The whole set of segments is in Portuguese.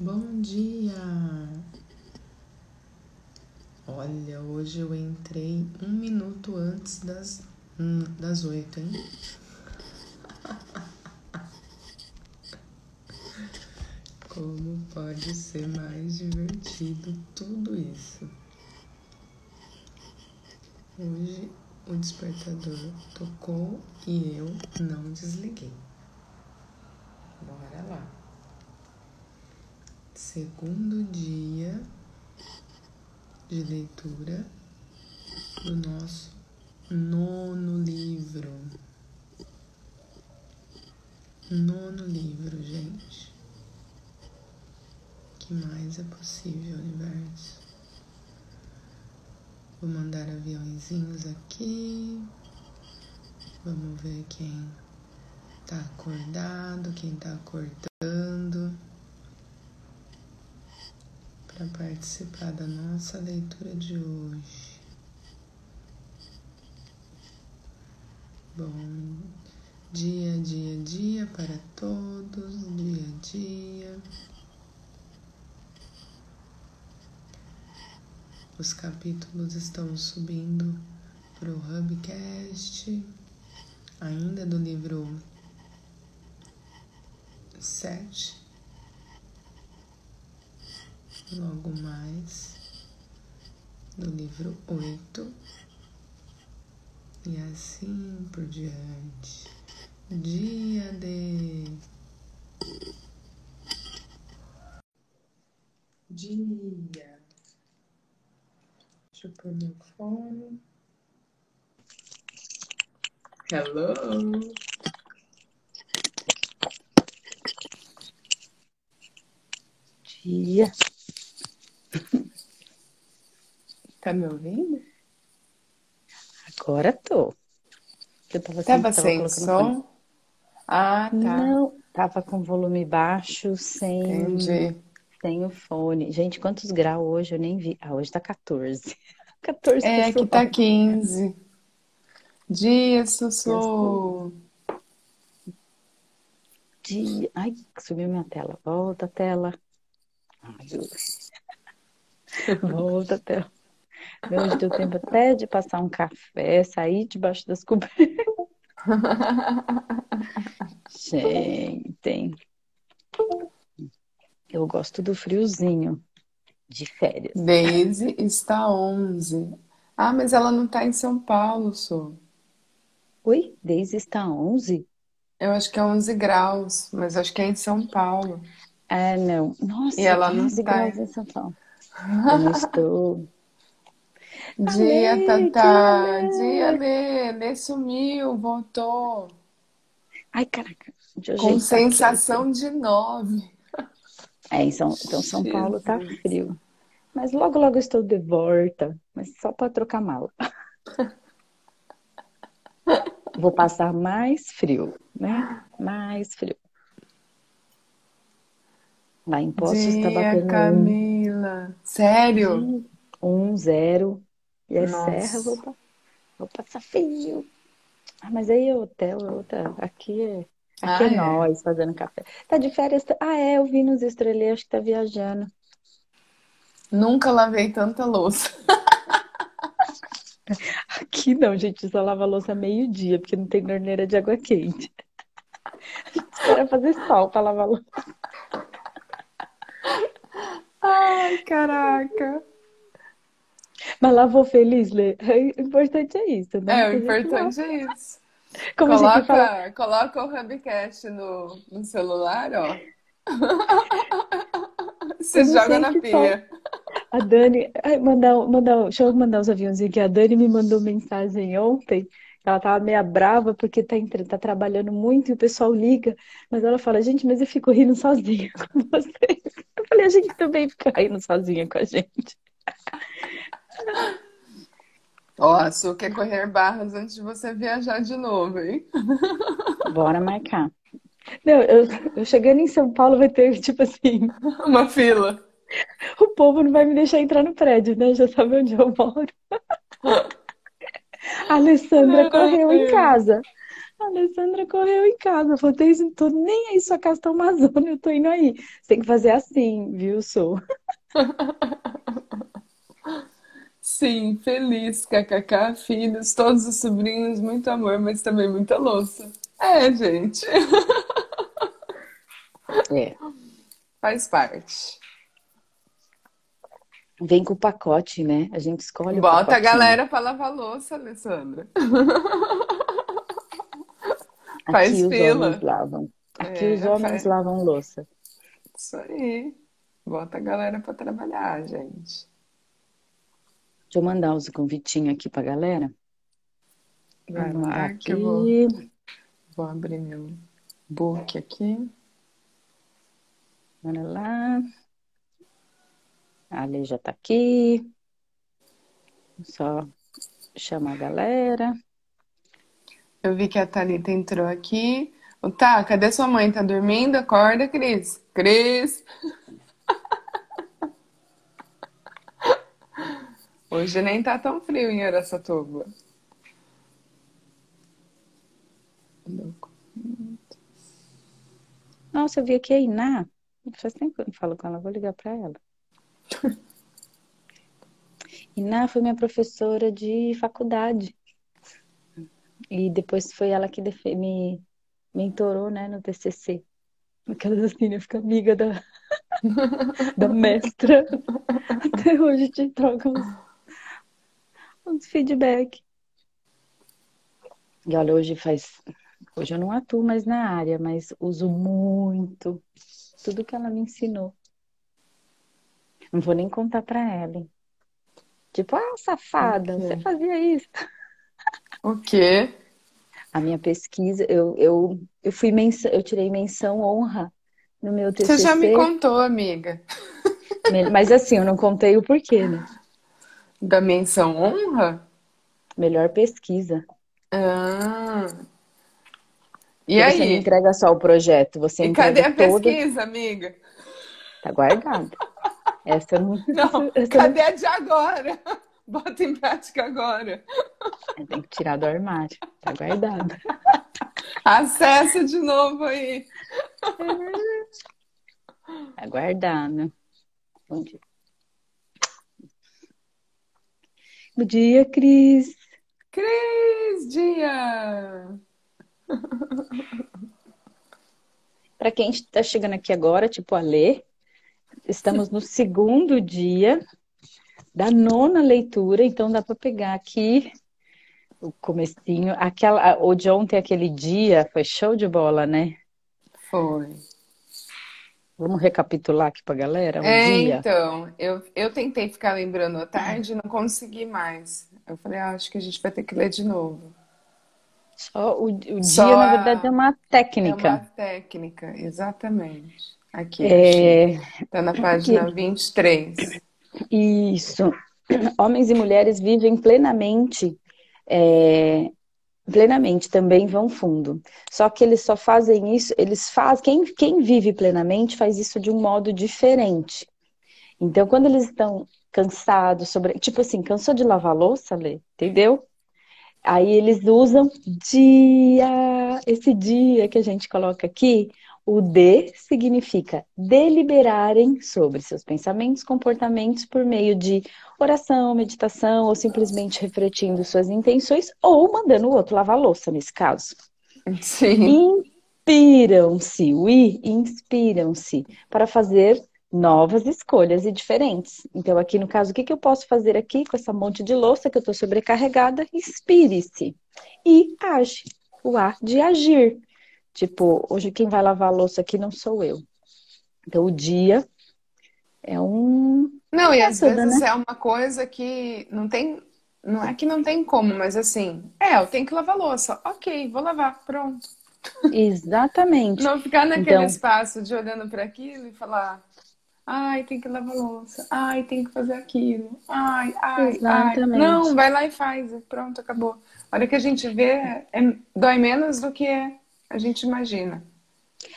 Bom dia! Olha, hoje eu entrei um minuto antes das, hum, das oito, hein? Como pode ser mais divertido tudo isso? Hoje o despertador tocou e eu não desliguei. Bora lá. Segundo dia de leitura do nosso nono livro. Nono livro, gente. O que mais é possível, universo? Vou mandar aviãozinhos aqui. Vamos ver quem tá acordado, quem tá acordando para participar da nossa leitura de hoje. Bom dia, dia, dia para todos, dia, dia. Os capítulos estão subindo para o Hubcast, ainda do livro 7. Logo mais do livro 8. E assim por diante. Dia de. Dia. Deixa eu pôr meu fone. Hello. Dia. Tá me ouvindo? Agora tô. Eu tava, Tava sem, sem tava som? Ah, tá. Não, tava com volume baixo, sem, Entendi. sem o fone. Gente, quantos graus hoje? Eu nem vi. Ah, hoje tá 14. 14 É, aqui pessoal. tá 15. Dia, Sussu. Dia. Ai, subiu minha tela. Volta a tela. Ai, Ju. Volta tela. Hoje deu tempo até de passar um café, sair debaixo das cobertas. Gente, eu gosto do friozinho de férias. Daisy está 11. Ah, mas ela não tá em São Paulo, Su. Oi, Daisy está 11? Eu acho que é 11 graus, mas acho que é em São Paulo. Ah, não. Nossa, E ela não 15 tá. graus em São Paulo. Eu não estou. Dia, Alê, Tatá. dia, Dia, Lê. Lê sumiu, voltou. Ai, caraca. Com aqui. sensação de 9. É, em São, então São Paulo tá frio. Mas logo, logo estou de volta. Mas só para trocar mala. Vou passar mais frio, né? Mais frio. Lá em Poços está batendo um, Camila. Sério? um, zero. E é Nossa. serra, vou, vou passar frio. Ah, mas aí é hotel, é outra. Aqui é, aqui Ah, é é. nós fazendo café. Tá de férias? tá- Ah, é, eu vi nos estreleiros, acho que tá viajando. Nunca lavei tanta louça. Aqui não, gente, só lava louça meio-dia, porque não tem torneira de água quente. Espera fazer sol pra lavar a louça. Ai, caraca. Mas lavou feliz, Lê? O importante é isso, né? É, o importante é isso. Como Coloca, coloca o Hubcast no, no celular, ó. Você joga na que pia. a Dani. Ai, mandar, mandar, deixa eu mandar os aviãozinhos aqui. A Dani me mandou mensagem ontem. Ela tava meio brava porque tá, entre- tá trabalhando muito e o pessoal liga. Mas ela fala, gente, mas eu fico rindo sozinha com vocês. Eu falei, a gente também fica rindo sozinha com a gente. Ó, a Su quer correr barras antes de você viajar de novo, hein? Bora marcar. Não, eu, eu chegando em São Paulo vai ter, tipo assim, Uma fila. o povo não vai me deixar entrar no prédio, né? Já sabe onde eu moro. A Alessandra correu em casa. A Alessandra correu em casa, falou, tô nem aí, sua casa tá uma zona, eu tô indo aí. Você tem que fazer assim, viu, sou? Sim, feliz, kkk, filhos, todos os sobrinhos, muito amor, mas também muita louça. É, gente. É. Faz parte. Vem com o pacote, né? A gente escolhe Bota o a pacotinho. galera pra lavar louça, Alessandra. Faz Aqui os fila. homens lavam. Aqui É, os homens faz. lavam louça. Isso aí. Bota a galera pra trabalhar, gente. Deixa eu mandar os convitinhos aqui pra galera. Vai mandar lá que eu vou, aqui. vou abrir meu book aqui. Bora lá. A Ale já tá aqui. Só chamar a galera. Eu vi que a Thalita entrou aqui. Tá, cadê sua mãe? Tá dormindo? Acorda, Cris. Cris. Hoje nem tá tão frio em Araçatuba. Nossa, eu vi aqui a Iná. Faz tempo que eu não falo com ela, vou ligar pra ela. Iná foi minha professora de faculdade. E depois foi ela que me mentorou, né, no TCC. Aquelas assim, eu fico amiga da, da mestra. Até hoje gente troca uns, uns feedback. E olha, hoje faz. Hoje eu não atuo mais na área, mas uso muito tudo que ela me ensinou. Não vou nem contar pra ela, hein? Tipo, ah, safada, O quê? você fazia isso. O quê? A minha pesquisa, eu, eu, eu fui menção, eu tirei menção honra no meu Você já me TCC, contou, amiga, mas assim, eu não contei o porquê, né? da menção honra? Melhor pesquisa. Ah. E Porque você não aí? entrega só o projeto, você E cadê entrega a todo. pesquisa, amiga? Tá guardado. Essa eu não. Não, essa eu não- cadê a de agora? Bota em prática agora. Tem que tirar do armário. Tá guardado. Acessa de novo aí. Tá guardado. Bom dia. Bom dia, Cris. Cris, dia! Para quem está chegando aqui agora, tipo a Lê, estamos no segundo dia da nona leitura, então dá para pegar aqui o comecinho. Aquela, o de ontem, aquele dia, foi show de bola, né? Foi. Vamos recapitular aqui para galera? Um É, dia. então, eu, eu tentei ficar lembrando à tarde e não consegui mais. Eu falei, ah, acho que a gente vai ter que ler de novo. Só o, o Só dia, na a- verdade, é uma É técnica. uma técnica, exatamente. Aqui. É, Tá na página 23. Isso. Homens e mulheres vivem plenamente, é, plenamente também vão fundo. Só que eles só fazem isso, eles fazem, quem, quem vive plenamente faz isso de um modo diferente. Então, quando eles estão cansados, sobre, tipo assim, cansou de lavar louça, Lê? Entendeu? Aí eles usam dia, esse dia que a gente coloca aqui, o D significa deliberarem sobre seus pensamentos, comportamentos por meio de oração, meditação ou simplesmente refletindo suas intenções ou mandando o outro lavar a louça, nesse caso. Sim. Inspiram-se, o I, inspiram-se para fazer novas escolhas e diferentes. Então, aqui no caso, o que que eu posso fazer aqui com essa monte de louça que eu estou sobrecarregada? Inspire-se e age. O A de agir. Tipo, hoje quem vai lavar a louça aqui não sou eu. Então, o dia é um. Não, e às Ajuda, vezes é uma coisa que não tem. Não é que não tem como, mas assim, é, eu tenho que lavar louça. Ok, vou lavar, pronto. Exatamente. Não ficar naquele Então- espaço de olhando para aquilo e falar, ai, tem que lavar louça, ai, tem que fazer aquilo, ai, ai, ai. Exatamente. Não, vai lá e faz, pronto, acabou. A hora que a gente vê, é, dói menos do que a gente imagina.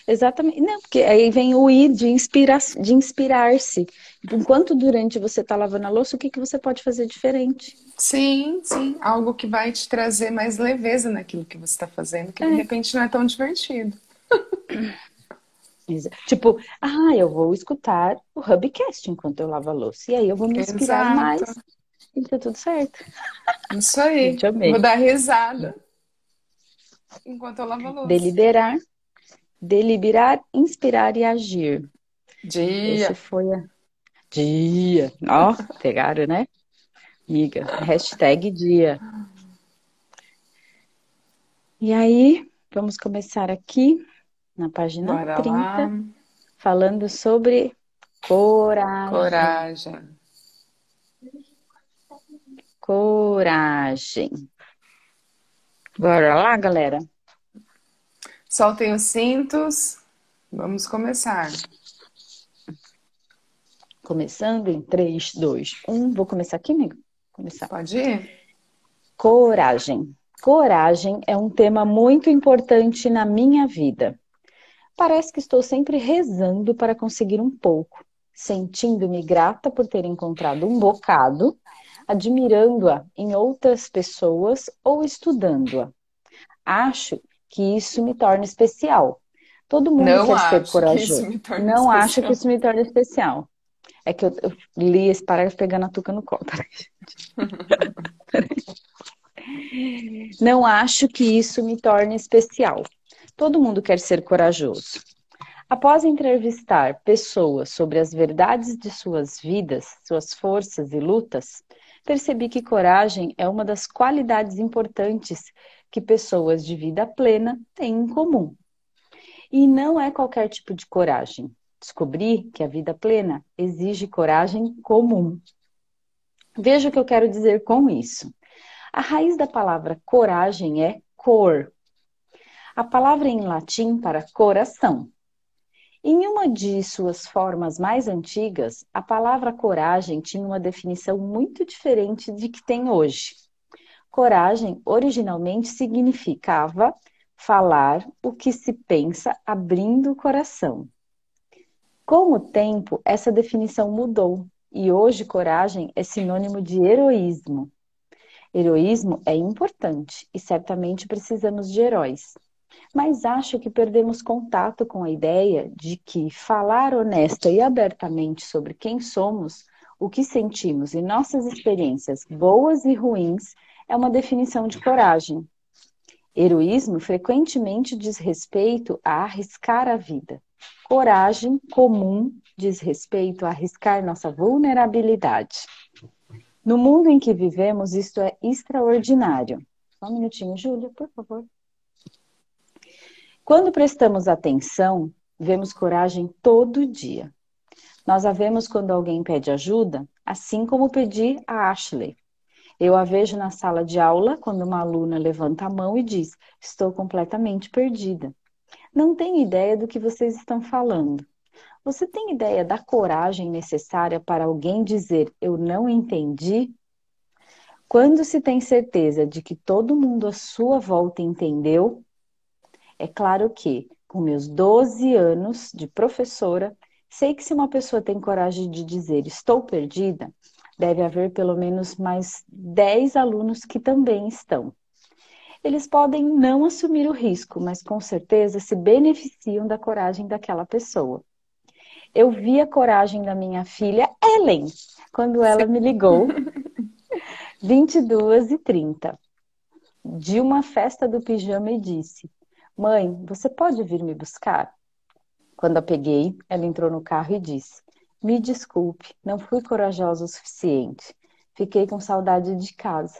Exatamente. Não, porque aí vem o ir de inspirar, de inspirar-se. Enquanto durante você está lavando a louça, o que, que você pode fazer diferente? Sim, sim. Algo que vai te trazer mais leveza naquilo que você está fazendo, que É. de repente não é tão divertido. Tipo, ah, eu vou escutar o Hubcast enquanto eu lavo a louça. E aí eu vou me inspirar Exato. mais. E tá tudo certo. Isso aí. Gente, amei. Vou dar risada enquanto eu lavo a louça. Deliberar, deliberar, inspirar e agir. Dia. Esse foi a dia. Ó, pegaram, né? Amiga, hashtag dia. E aí, vamos começar aqui na página Bora 30, lá. falando sobre coragem. Coragem. Coragem. Bora lá, galera? Soltem os cintos. Vamos começar. Começando em 3, 2, 1. Vou começar aqui, amigo? Começar. Pode ir? Coragem. Coragem é um tema muito importante na minha vida. Parece que estou sempre rezando para conseguir um pouco, sentindo-me grata por ter encontrado um bocado, admirando-a em outras pessoas ou estudando-a. Acho que isso me torna especial. Todo mundo Não quer acho ser que corajoso. isso me torna Não acho especial. que isso me torne especial. É que eu, eu li esse parágrafo pegando a tuca no colo. Não acho que isso me torne especial. Todo mundo quer ser corajoso. Após entrevistar pessoas sobre as verdades de suas vidas, suas forças e lutas, percebi que coragem é uma das qualidades importantes que pessoas de vida plena têm em comum. E não é qualquer tipo de coragem. Descobri que a vida plena exige coragem comum. Veja o que eu quero dizer com isso. A raiz da palavra coragem é cor. A palavra em latim para coração. Em uma de suas formas mais antigas, a palavra coragem tinha uma definição muito diferente de que tem hoje. Coragem originalmente significava falar o que se pensa abrindo o coração. Com o tempo, essa definição mudou e hoje coragem é sinônimo de heroísmo. Heroísmo é importante e certamente precisamos de heróis. Mas acho que perdemos contato com a ideia de que falar honesta e abertamente sobre quem somos, o que sentimos e nossas experiências boas e ruins é uma definição de coragem. Heroísmo frequentemente diz respeito a arriscar a vida. Coragem comum diz respeito a arriscar nossa vulnerabilidade. No mundo em que vivemos, isto é extraordinário. Só um minutinho, Júlia, por favor. Quando prestamos atenção, vemos coragem todo dia. Nós a vemos quando alguém pede ajuda, assim como pedi a Ashley. Eu a vejo na sala de aula quando uma aluna levanta a mão e diz: Estou completamente perdida. Não tenho ideia do que vocês estão falando. Você tem ideia da coragem necessária para alguém dizer eu não entendi? Quando se tem certeza de que todo mundo à sua volta entendeu, é claro que, com meus 12 anos de professora, sei que se uma pessoa tem coragem de dizer estou perdida, deve haver pelo menos mais 10 alunos que também estão. Eles podem não assumir o risco, mas com certeza se beneficiam da coragem daquela pessoa. Eu vi a coragem da minha filha Ellen quando ela me ligou, 22 e 30, de uma festa do pijama e disse: Mãe, você pode vir me buscar? Quando a peguei, ela entrou no carro e disse: Me desculpe, não fui corajosa o suficiente. Fiquei com saudade de casa.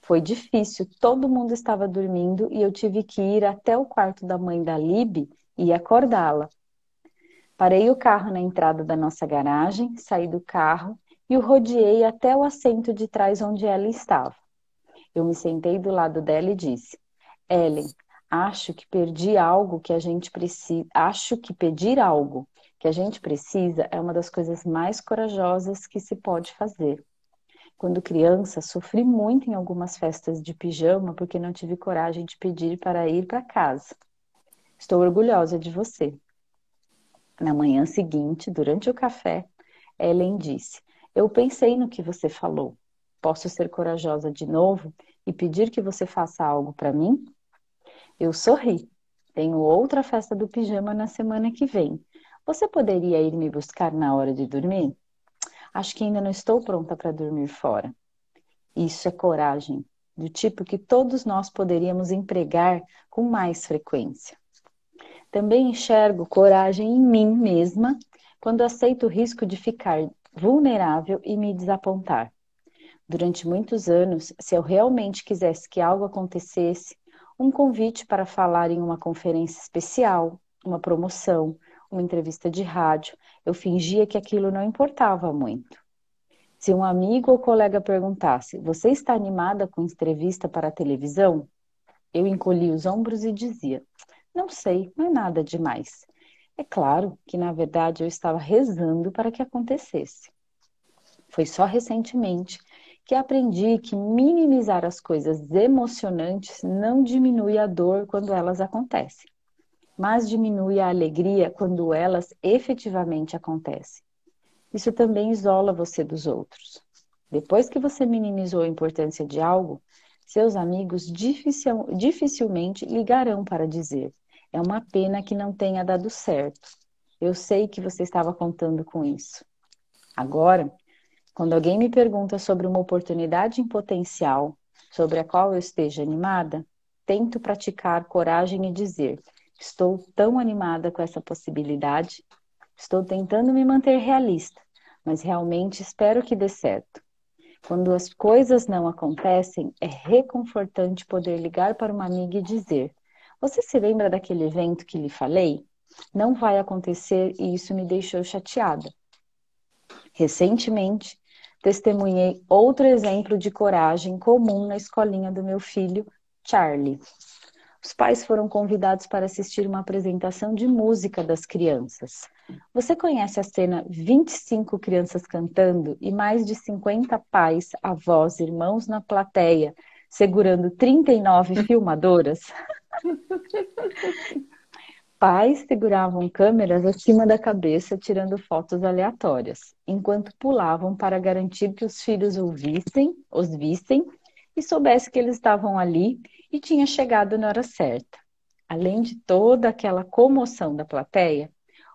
Foi difícil, todo mundo estava dormindo e eu tive que ir até o quarto da mãe da Lib e acordá-la. Parei o carro na entrada da nossa garagem, saí do carro e o rodeei até o assento de trás onde ela estava. Eu me sentei do lado dela e disse: Ellen, acho que perdi algo que a gente precisa. Acho que pedir algo que a gente precisa é uma das coisas mais corajosas que se pode fazer. Quando criança, sofri muito em algumas festas de pijama porque não tive coragem de pedir para ir para casa. Estou orgulhosa de você. Na manhã seguinte, durante o café, Ellen disse: Eu pensei no que você falou. Posso ser corajosa de novo e pedir que você faça algo para mim? Eu sorri. Tenho outra festa do pijama na semana que vem. Você poderia ir me buscar na hora de dormir? Acho que ainda não estou pronta para dormir fora. Isso é coragem, do tipo que todos nós poderíamos empregar com mais frequência. Também enxergo coragem em mim mesma quando aceito o risco de ficar vulnerável e me desapontar. Durante muitos anos, se eu realmente quisesse que algo acontecesse, um convite para falar em uma conferência especial, uma promoção, uma entrevista de rádio, eu fingia que aquilo não importava muito. Se um amigo ou colega perguntasse: Você está animada com entrevista para a televisão? Eu encolhi os ombros e dizia: Não sei, não é nada demais. É claro que, na verdade, eu estava rezando para que acontecesse. Foi só recentemente que aprendi que minimizar as coisas emocionantes não diminui a dor quando elas acontecem, mas diminui a alegria quando elas efetivamente acontecem. Isso também isola você dos outros. Depois que você minimizou a importância de algo, seus amigos dificil, dificilmente ligarão para dizer: é uma pena que não tenha dado certo. Eu sei que você estava contando com isso. Agora, quando alguém me pergunta sobre uma oportunidade em potencial, sobre a qual eu esteja animada, tento praticar coragem e dizer: estou tão animada com essa possibilidade, estou tentando me manter realista, mas realmente espero que dê certo. Quando as coisas não acontecem, é reconfortante poder ligar para uma amiga e dizer: Você se lembra daquele evento que lhe falei? Não vai acontecer e isso me deixou chateada. Recentemente, testemunhei outro exemplo de coragem comum na escolinha do meu filho, Charlie. Os pais foram convidados para assistir uma apresentação de música das crianças. Você conhece a cena 25 crianças cantando e mais de 50 pais, avós, irmãos na plateia, segurando 39 filmadoras? Pais seguravam câmeras acima da cabeça, tirando fotos aleatórias, enquanto pulavam para garantir que os filhos ouvissem, os vissem e soubesse que eles estavam ali e tinha chegado na hora certa. Além de toda aquela comoção da plateia,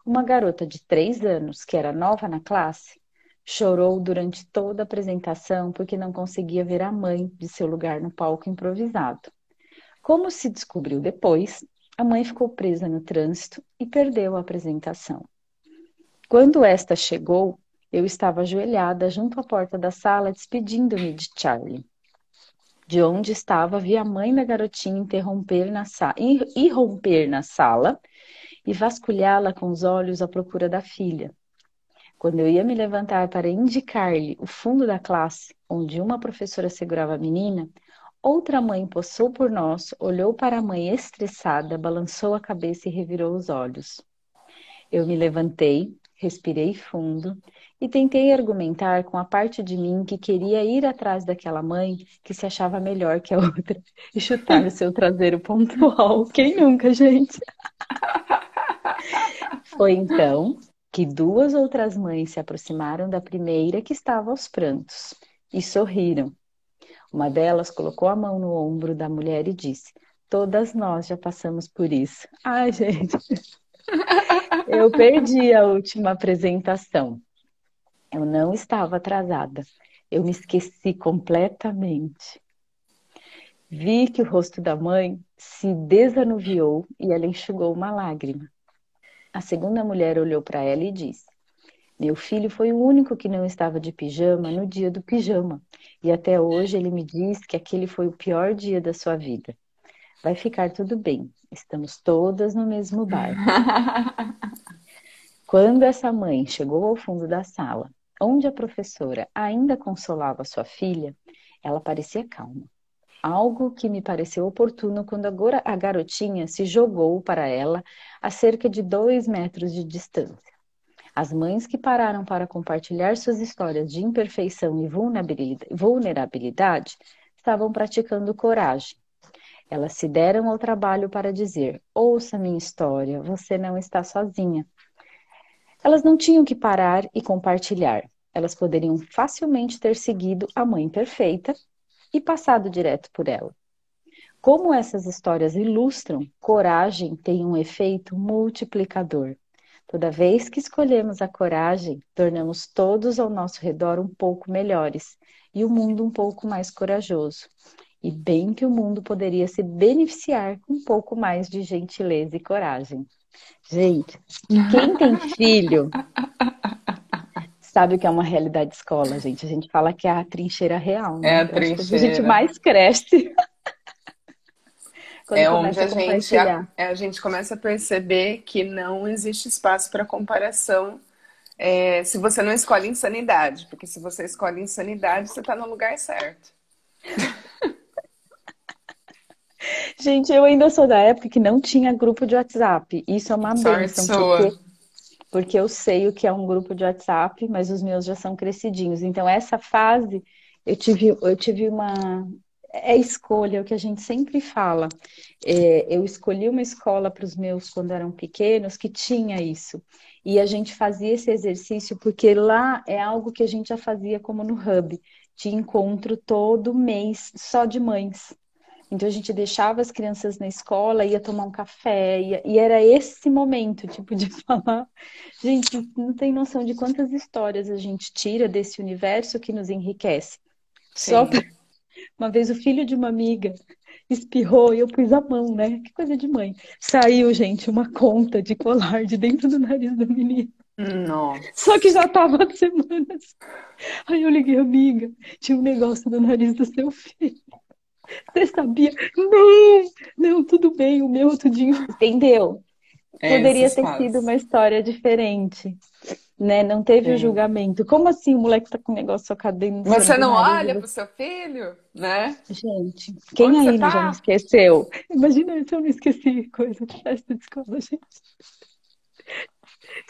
uma garota de três anos, que era nova na classe, chorou durante toda a apresentação porque não conseguia ver a mãe de seu lugar no palco improvisado. Como se descobriu depois, a mãe ficou presa no trânsito e perdeu a apresentação. Quando esta chegou, eu estava ajoelhada junto à porta da sala, despedindo-me de Charlie. De onde estava, vi a mãe da garotinha interromper na irromper na sala e vasculhá-la com os olhos à procura da filha. Quando eu ia me levantar para indicar-lhe o fundo da classe, onde uma professora segurava a menina, Outra mãe passou por nós, olhou para a mãe estressada, balançou a cabeça e revirou os olhos. Eu me levantei, respirei fundo e tentei argumentar com a parte de mim que queria ir atrás daquela mãe que se achava melhor que a outra e chutar o seu traseiro pontual. Quem nunca, gente? Foi então que duas outras mães se aproximaram da primeira que estava aos prantos e sorriram uma delas colocou a mão no ombro da mulher e disse: Todas nós já passamos por isso. Ai, gente. Eu perdi a última apresentação. Eu não estava atrasada. Eu me esqueci completamente. Vi que o rosto da mãe se desanuviou e ela enxugou uma lágrima. A segunda mulher olhou para ela e disse: meu filho foi o único que não estava de pijama no dia do pijama. E até hoje ele me diz que aquele foi o pior dia da sua vida. Vai ficar tudo bem. Estamos todas no mesmo barco. Quando essa mãe chegou ao fundo da sala, onde a professora ainda consolava sua filha, ela parecia calma. Algo que me pareceu oportuno quando a garotinha se jogou para ela a cerca de dois metros de distância. As mães que pararam para compartilhar suas histórias de imperfeição e vulnerabilidade estavam praticando coragem. Elas se deram ao trabalho para dizer: ouça minha história, você não está sozinha. Elas não tinham que parar e compartilhar. Elas poderiam facilmente ter seguido a mãe perfeita e passado direto por ela. Como essas histórias ilustram, coragem tem um efeito multiplicador. Toda vez que escolhemos a coragem, tornamos todos ao nosso redor um pouco melhores e o mundo um pouco mais corajoso. E bem que o mundo poderia se beneficiar com um pouco mais de gentileza e coragem. Gente, quem tem filho sabe o que é uma realidade escola, gente. A gente fala que é a trincheira real, né? É a trincheira. A gente mais cresce. É onde a, a gente, a, é, a, gente começa a perceber que não existe espaço para comparação é, se você não escolhe insanidade, porque se você escolhe insanidade, você está no lugar certo. Gente, eu ainda sou da época que não tinha grupo de WhatsApp. Isso é uma bênção, porque, porque eu sei o que é um grupo de WhatsApp, mas os meus já são crescidinhos. Então, essa fase, eu tive, eu tive uma, é escolha, é o que a gente sempre fala. É, eu escolhi uma escola para os meus quando eram pequenos que tinha isso. E a gente fazia esse exercício porque lá é algo que a gente já fazia como no Hub, de encontro todo mês só de mães. Então a gente deixava as crianças na escola, ia tomar um café, ia... e era esse momento, tipo, de falar. Gente, não tem noção de quantas histórias a gente tira desse universo que nos enriquece. Sim. Só pra uma vez o filho de uma amiga espirrou e eu pus a mão, né? Que coisa de mãe. Saiu, gente, uma conta de colar de dentro do nariz do menino. Nossa. Só que já tava há semanas. Aí eu liguei, amiga, tinha um negócio no nariz do seu filho. Você sabia? Não, não, tudo bem, o meu tudinho. Entendeu? É, Poderia ter sido uma história diferente né? Não teve o julgamento. Como assim o moleque tá com o negócio socado dentro Você não olha pro seu filho, né? Gente, quem Onde aí tá? já não esqueceu? Imagina se eu não esqueci coisa de festa de escola, gente.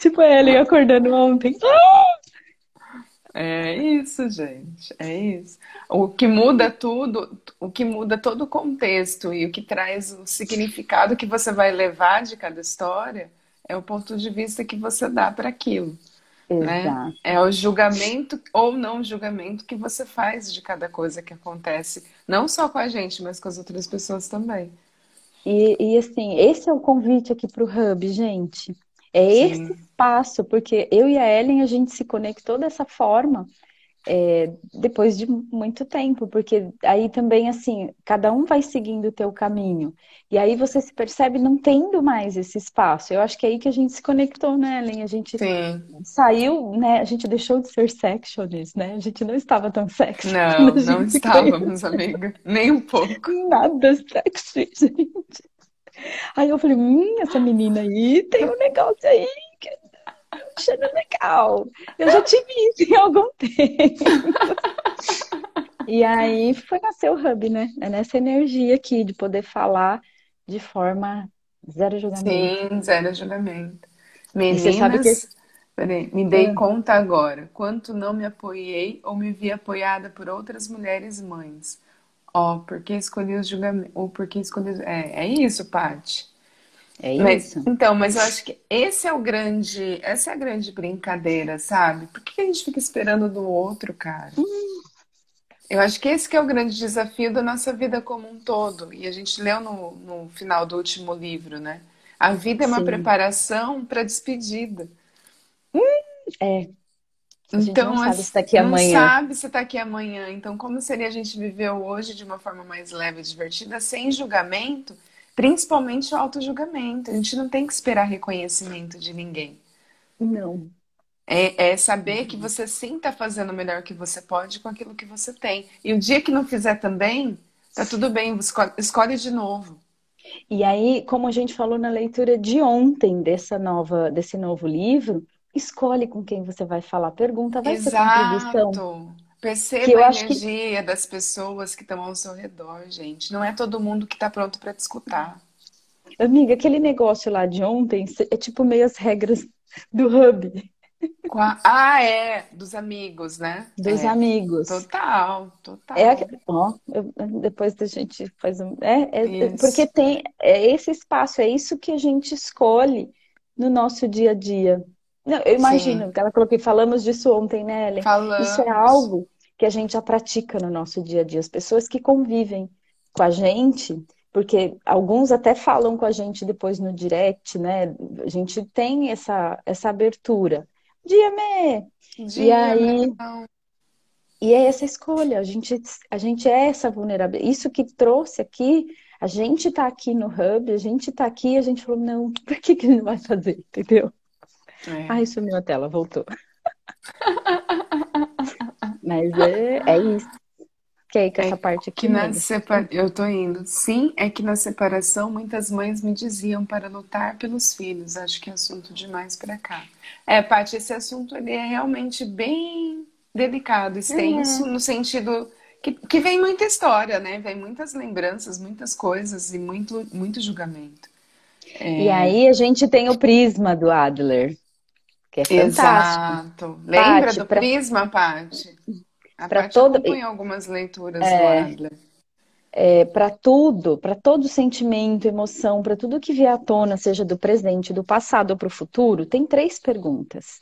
Tipo a Ellen acordando ontem. É isso, gente. É isso. O que muda tudo, o que muda todo o contexto e o que traz o significado que você vai levar de cada história é o ponto de vista que você dá para aquilo. Né? É o julgamento ou não julgamento que você faz de cada coisa que acontece, não só com a gente, mas com as outras pessoas também. E, e assim, esse é o convite aqui para o Hub, gente. É Sim. esse espaço, porque eu e a Ellen, a gente se conectou dessa forma é, depois de muito tempo, porque aí também, assim, cada um vai seguindo o teu caminho. E aí você se percebe não tendo mais esse espaço. Eu acho que é aí que a gente se conectou, né, Ellen? A gente Sim. saiu, né? A gente deixou de ser sectionist, né? A gente não estava tão sexy. Não, não estávamos, amiga. Nem um pouco. Nada sexy, gente. Aí eu falei, hum, essa menina aí tem um negócio aí achando legal. Eu já tive isso em algum tempo. e aí foi nascer o Hub, né? É nessa energia aqui de poder falar de forma zero julgamento. Sim, zero julgamento. Meninas, que... peraí, me dei é. conta agora quanto não me apoiei ou me vi apoiada por outras mulheres mães. Ó, oh, porque escolhi os julgamentos, ou porque escolhi... É, é isso, Paty. É mas, isso. Então, mas eu acho que esse é o grande, essa é a grande brincadeira, sabe? Por que a gente fica esperando do outro, cara? Hum. Eu acho que esse que é o grande desafio da nossa vida como um todo. E a gente leu no, no final do último livro, né? A vida é uma Sim. preparação para despedida. Hum. É. A gente então, não sabe se está aqui não amanhã. Não sabe se está aqui amanhã. Então, como seria a gente viver hoje de uma forma mais leve e divertida, sem julgamento? Principalmente o auto-julgamento. A gente não tem que esperar reconhecimento de ninguém. Não. É, é saber que você sim está fazendo o melhor que você pode com aquilo que você tem. E o dia que não fizer também, tá tudo bem, escolhe, escolhe de novo. E aí, como a gente falou na leitura de ontem dessa nova, desse novo livro, escolhe com quem você vai falar. Pergunta, vai Exato. ser contribuição? Perceba a energia que... das pessoas que estão ao seu redor, gente. Não é todo mundo que está pronto para te escutar. Amiga, aquele negócio lá de ontem é tipo meio as regras do hub. A... Ah, é, dos amigos, né? Dos é. amigos. Total, total. É, ó, eu, depois da gente faz um. É, é porque tem é esse espaço, é isso que a gente escolhe no nosso dia a dia. Não, eu imagino, Sim. ela coloquei, falamos disso ontem, né, Ellen? Falamos. Isso é algo que a gente já pratica no nosso dia a dia. As pessoas que convivem com a gente, porque alguns até falam com a gente depois no direct, né? A gente tem essa, essa abertura. Dia, me! Dia, e aí. E é essa escolha, a gente, a gente é essa vulnerabilidade. Isso que trouxe aqui, a gente tá aqui no hub, a gente tá aqui, a gente falou, não, por que, que ele não vai fazer? Entendeu? É. Ai, sumiu a tela, voltou. Mas é, é isso. Que aí com é essa parte aqui. Que na separa... Eu tô indo. Sim, é que na separação muitas mães me diziam para lutar pelos filhos. Acho que é assunto demais para cá. É, Paty, esse assunto ele é realmente bem delicado, extenso, uhum. no sentido que, que vem muita história, né? Vem muitas lembranças, muitas coisas e muito, muito julgamento. É... E aí a gente tem o prisma do Adler, que é fantástico. Exato. Lembra do pra... prisma, Paty? A Paty todo... algumas leituras é... do Adler. É, para tudo, para todo sentimento, emoção, para tudo que vier à tona, seja do presente, do passado ou para o futuro, tem três perguntas.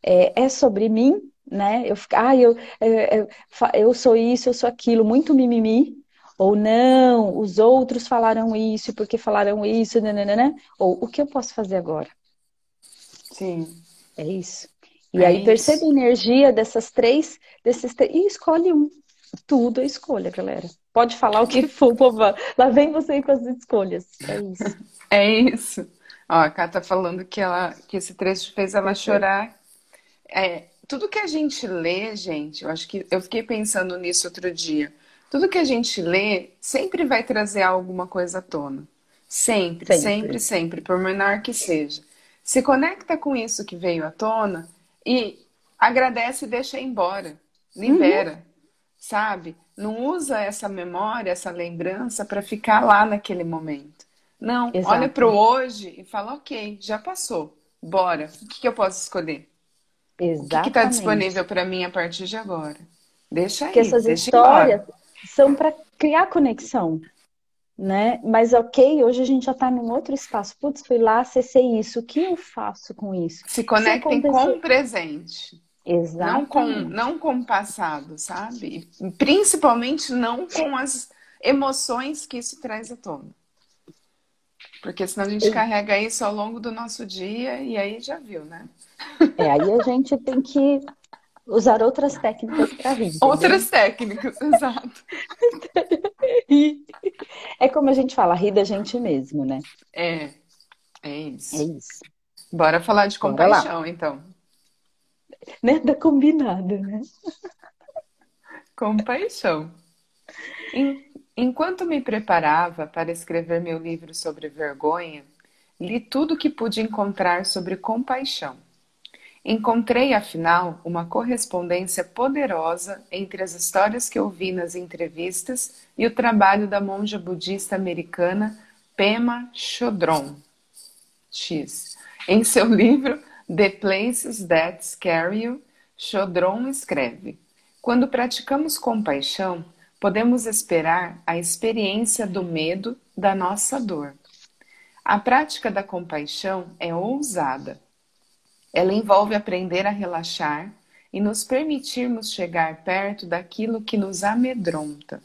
É, é sobre mim, né? Eu, ah, eu, é, eu sou isso, eu sou aquilo, muito mimimi, ou não, os outros falaram isso porque falaram isso, nananana, ou o que eu posso fazer agora? Sim. É isso. E é aí isso. percebe a energia dessas três, desses três, e escolhe um. Tudo é escolha, galera. Pode falar o que for, povo. Lá vem você com as escolhas. É isso. É isso. Ó, a Cá tá falando que, ela, que esse trecho fez ela chorar. É, tudo que a gente lê, gente, eu acho que eu fiquei pensando nisso outro dia. Tudo que a gente lê sempre vai trazer alguma coisa à tona. Sempre, sempre, sempre, sempre por menor que seja. Se conecta com isso que veio à tona e agradece e deixa embora. Libera, uhum. sabe? Não usa essa memória, essa lembrança para ficar lá naquele momento. Não, Exato. olha para o hoje e fala: ok, já passou, bora. O que, que eu posso escolher? Exatamente. O que está disponível para mim a partir de agora? Deixa aí. Porque essas histórias embora. são para criar conexão né? Mas ok, hoje a gente já está num outro espaço. Putz, fui lá, acessei isso. O que eu faço com isso? Se conectem com o presente. Exato. Não com, não com o passado, sabe? Principalmente não com as emoções que isso traz à tona. Porque senão a gente eu... carrega isso ao longo do nosso dia e aí já viu, né? É, aí a gente tem que usar outras técnicas para rir. Outras né? técnicas, exato. é como a gente fala, rir da gente mesmo, né? É, é isso. É isso. Bora falar de compaixão, então. Nada combinado, né? Compaixão. Enquanto me preparava para escrever meu livro sobre vergonha, li tudo que pude encontrar sobre compaixão Encontrei, afinal, uma correspondência poderosa entre as histórias que ouvi nas entrevistas e o trabalho da monja budista americana Pema Chodron. X. Em seu livro The Places That Scare You, Chodron escreve: Quando praticamos compaixão, podemos esperar a experiência do medo da nossa dor. A prática da compaixão é ousada ela envolve aprender a relaxar e nos permitirmos chegar perto daquilo que nos amedronta.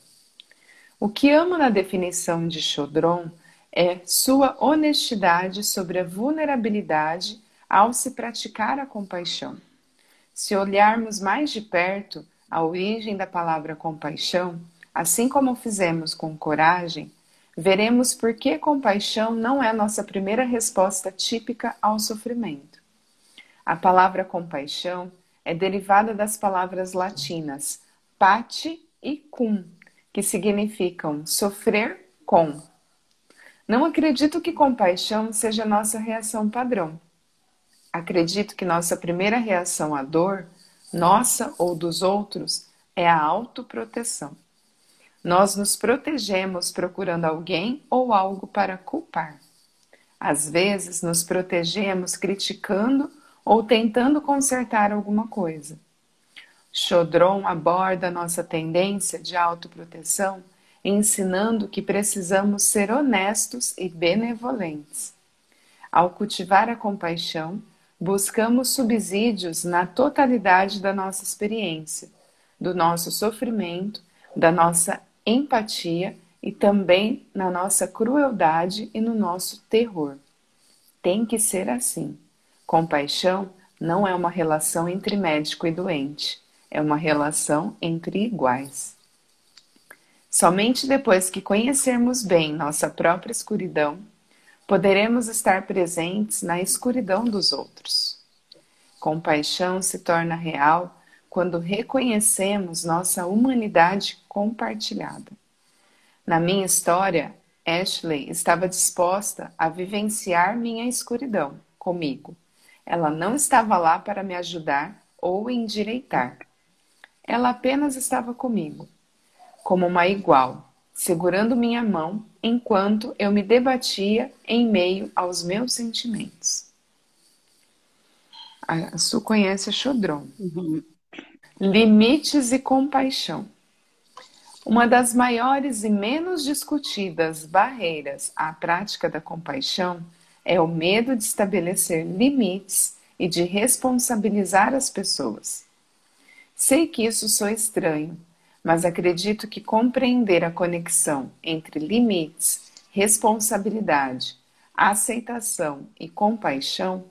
O que amo na definição de Chodron é sua honestidade sobre a vulnerabilidade ao se praticar a compaixão. Se olharmos mais de perto a origem da palavra compaixão, assim como fizemos com coragem, veremos por que compaixão não é nossa primeira resposta típica ao sofrimento. A palavra compaixão é derivada das palavras latinas pati e cum, que significam sofrer com. Não acredito que compaixão seja nossa reação padrão. Acredito que nossa primeira reação à dor, nossa ou dos outros, é a autoproteção. Nós nos protegemos procurando alguém ou algo para culpar. Às vezes, nos protegemos criticando ou tentando consertar alguma coisa. Chodron aborda nossa tendência de autoproteção ensinando que precisamos ser honestos e benevolentes. Ao cultivar a compaixão, buscamos subsídios na totalidade da nossa experiência, do nosso sofrimento, da nossa empatia e também na nossa crueldade e no nosso terror. Tem que ser assim. Compaixão não é uma relação entre médico e doente, é uma relação entre iguais. Somente depois que conhecermos bem nossa própria escuridão, poderemos estar presentes na escuridão dos outros. Compaixão se torna real quando reconhecemos nossa humanidade compartilhada. Na minha história, Ashley estava disposta a vivenciar minha escuridão comigo. Ela não estava lá para me ajudar ou endireitar. Ela apenas estava comigo, como uma igual, segurando minha mão enquanto eu me debatia em meio aos meus sentimentos. A Su conhece a Chodron. Uhum. Limites e compaixão. Uma das maiores e menos discutidas barreiras à prática da compaixão é o medo de estabelecer limites e de responsabilizar as pessoas. Sei que isso sou estranho, mas acredito que compreender a conexão entre limites, responsabilidade, aceitação e compaixão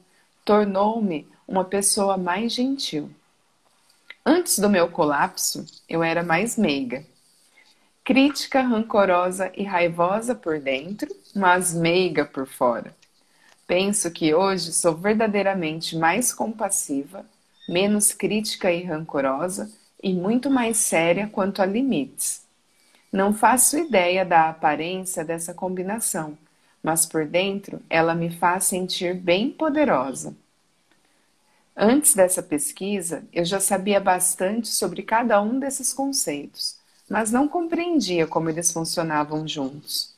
tornou-me uma pessoa mais gentil. Antes do meu colapso, eu era mais meiga. Crítica, rancorosa e raivosa por dentro, mas meiga por fora. Penso que hoje sou verdadeiramente mais compassiva, menos crítica e rancorosa e muito mais séria quanto a limites. Não faço ideia da aparência dessa combinação, mas por dentro ela me faz sentir bem poderosa. Antes dessa pesquisa, eu já sabia bastante sobre cada um desses conceitos, mas não compreendia como eles funcionavam juntos.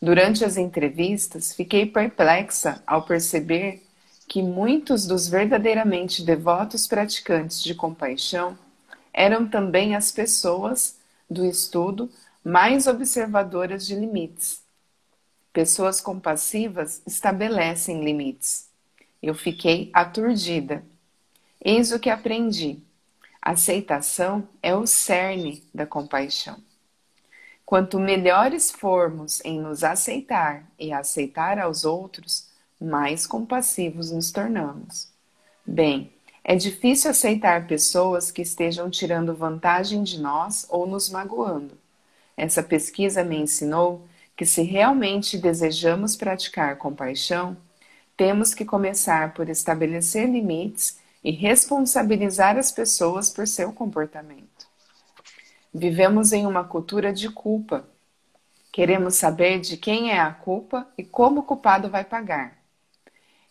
Durante as entrevistas, fiquei perplexa ao perceber que muitos dos verdadeiramente devotos praticantes de compaixão eram também as pessoas do estudo mais observadoras de limites. Pessoas compassivas estabelecem limites. Eu fiquei aturdida. Eis o que aprendi. Aceitação é o cerne da compaixão. Quanto melhores formos em nos aceitar e aceitar aos outros, mais compassivos nos tornamos. Bem, é difícil aceitar pessoas que estejam tirando vantagem de nós ou nos magoando. Essa pesquisa me ensinou que, se realmente desejamos praticar compaixão, temos que começar por estabelecer limites e responsabilizar as pessoas por seu comportamento. Vivemos em uma cultura de culpa. Queremos saber de quem é a culpa e como o culpado vai pagar.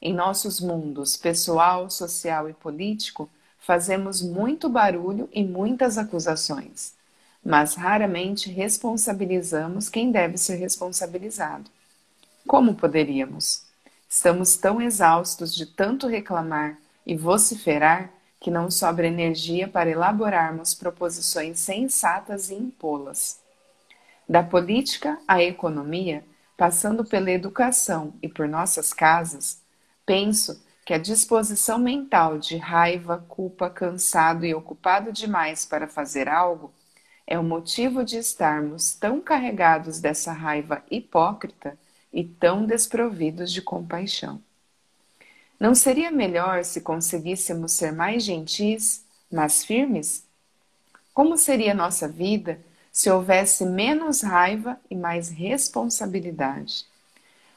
Em nossos mundos pessoal, social e político, fazemos muito barulho e muitas acusações, mas raramente responsabilizamos quem deve ser responsabilizado. Como poderíamos? Estamos tão exaustos de tanto reclamar e vociferar que não sobra energia para elaborarmos proposições sensatas e impô-las. Da política à economia, passando pela educação e por nossas casas, Penso que a disposição mental de raiva, culpa, cansado e ocupado demais para fazer algo é o motivo de estarmos tão carregados dessa raiva hipócrita e tão desprovidos de compaixão. Não seria melhor se conseguíssemos ser mais gentis, mais firmes? Como seria nossa vida se houvesse menos raiva e mais responsabilidade?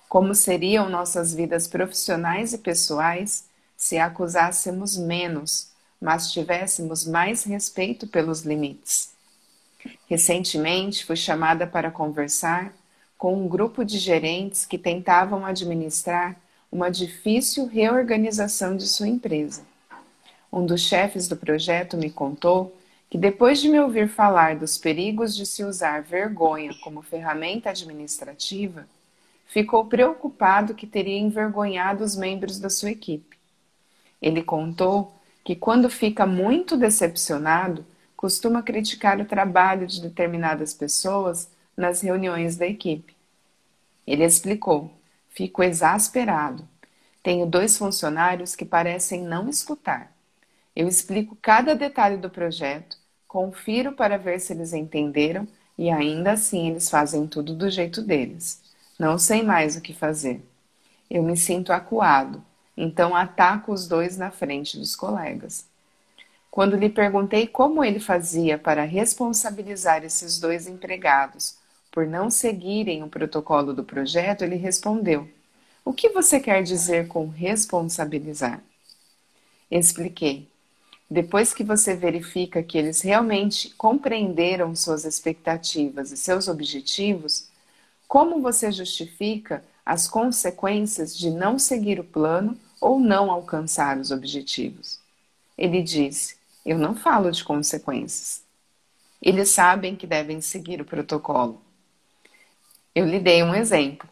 Como seriam nossas vidas profissionais e pessoais se acusássemos menos, mas tivéssemos mais respeito pelos limites? Recentemente fui chamada para conversar com um grupo de gerentes que tentavam administrar uma difícil reorganização de sua empresa. Um dos chefes do projeto me contou que, depois de me ouvir falar dos perigos de se usar vergonha como ferramenta administrativa, ficou preocupado que teria envergonhado os membros da sua equipe. Ele contou que quando fica muito decepcionado, costuma criticar o trabalho de determinadas pessoas nas reuniões da equipe. Ele explicou: Fico exasperado. Tenho dois funcionários que parecem não escutar. Eu explico cada detalhe do projeto, confiro para ver se eles entenderam e ainda assim eles fazem tudo do jeito deles. Não sei mais o que fazer. Eu me sinto acuado, então ataco os dois na frente dos colegas. Quando lhe perguntei como ele fazia para responsabilizar esses dois empregados por não seguirem o protocolo do projeto, ele respondeu: O que você quer dizer com responsabilizar? Expliquei. Depois que você verifica que eles realmente compreenderam suas expectativas e seus objetivos, como você justifica as consequências de não seguir o plano ou não alcançar os objetivos? Ele disse: Eu não falo de consequências. Eles sabem que devem seguir o protocolo. Eu lhe dei um exemplo.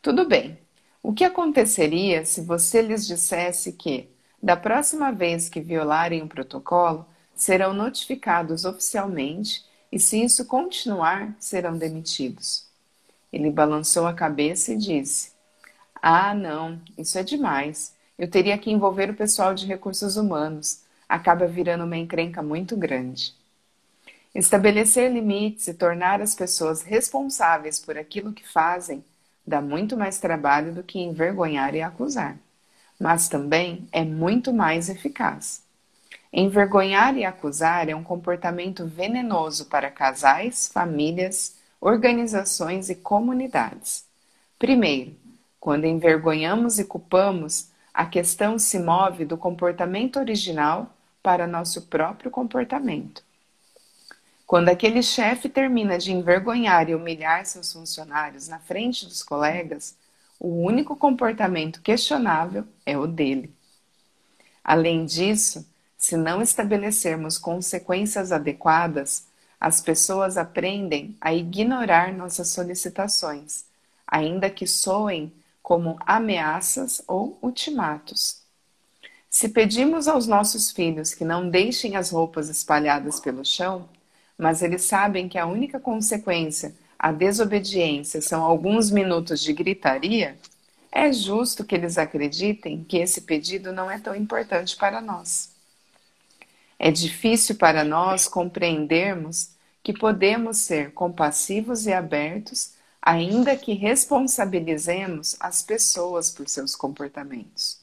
Tudo bem. O que aconteceria se você lhes dissesse que, da próxima vez que violarem o protocolo, serão notificados oficialmente e, se isso continuar, serão demitidos? Ele balançou a cabeça e disse: Ah, não, isso é demais. Eu teria que envolver o pessoal de recursos humanos. Acaba virando uma encrenca muito grande. Estabelecer limites e tornar as pessoas responsáveis por aquilo que fazem dá muito mais trabalho do que envergonhar e acusar, mas também é muito mais eficaz. Envergonhar e acusar é um comportamento venenoso para casais, famílias, organizações e comunidades. Primeiro, quando envergonhamos e culpamos, a questão se move do comportamento original para nosso próprio comportamento. Quando aquele chefe termina de envergonhar e humilhar seus funcionários na frente dos colegas, o único comportamento questionável é o dele. Além disso, se não estabelecermos consequências adequadas, as pessoas aprendem a ignorar nossas solicitações, ainda que soem como ameaças ou ultimatos. Se pedimos aos nossos filhos que não deixem as roupas espalhadas pelo chão, mas eles sabem que a única consequência à desobediência são alguns minutos de gritaria, é justo que eles acreditem que esse pedido não é tão importante para nós. É difícil para nós compreendermos que podemos ser compassivos e abertos, ainda que responsabilizemos as pessoas por seus comportamentos.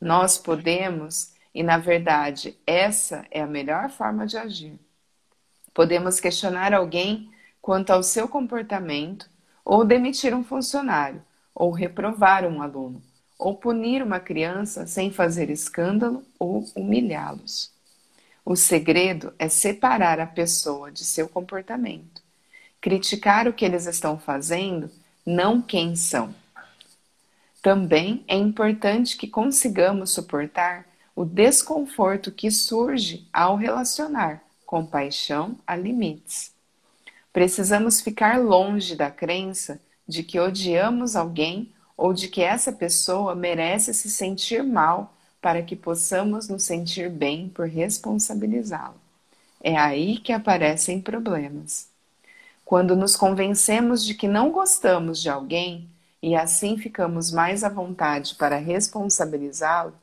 Nós podemos, e na verdade essa é a melhor forma de agir Podemos questionar alguém quanto ao seu comportamento, ou demitir um funcionário, ou reprovar um aluno, ou punir uma criança sem fazer escândalo ou humilhá-los. O segredo é separar a pessoa de seu comportamento, criticar o que eles estão fazendo, não quem são. Também é importante que consigamos suportar o desconforto que surge ao relacionar compaixão a limites. Precisamos ficar longe da crença de que odiamos alguém ou de que essa pessoa merece se sentir mal para que possamos nos sentir bem por responsabilizá-lo. É aí que aparecem problemas. Quando nos convencemos de que não gostamos de alguém e assim ficamos mais à vontade para responsabilizá-lo,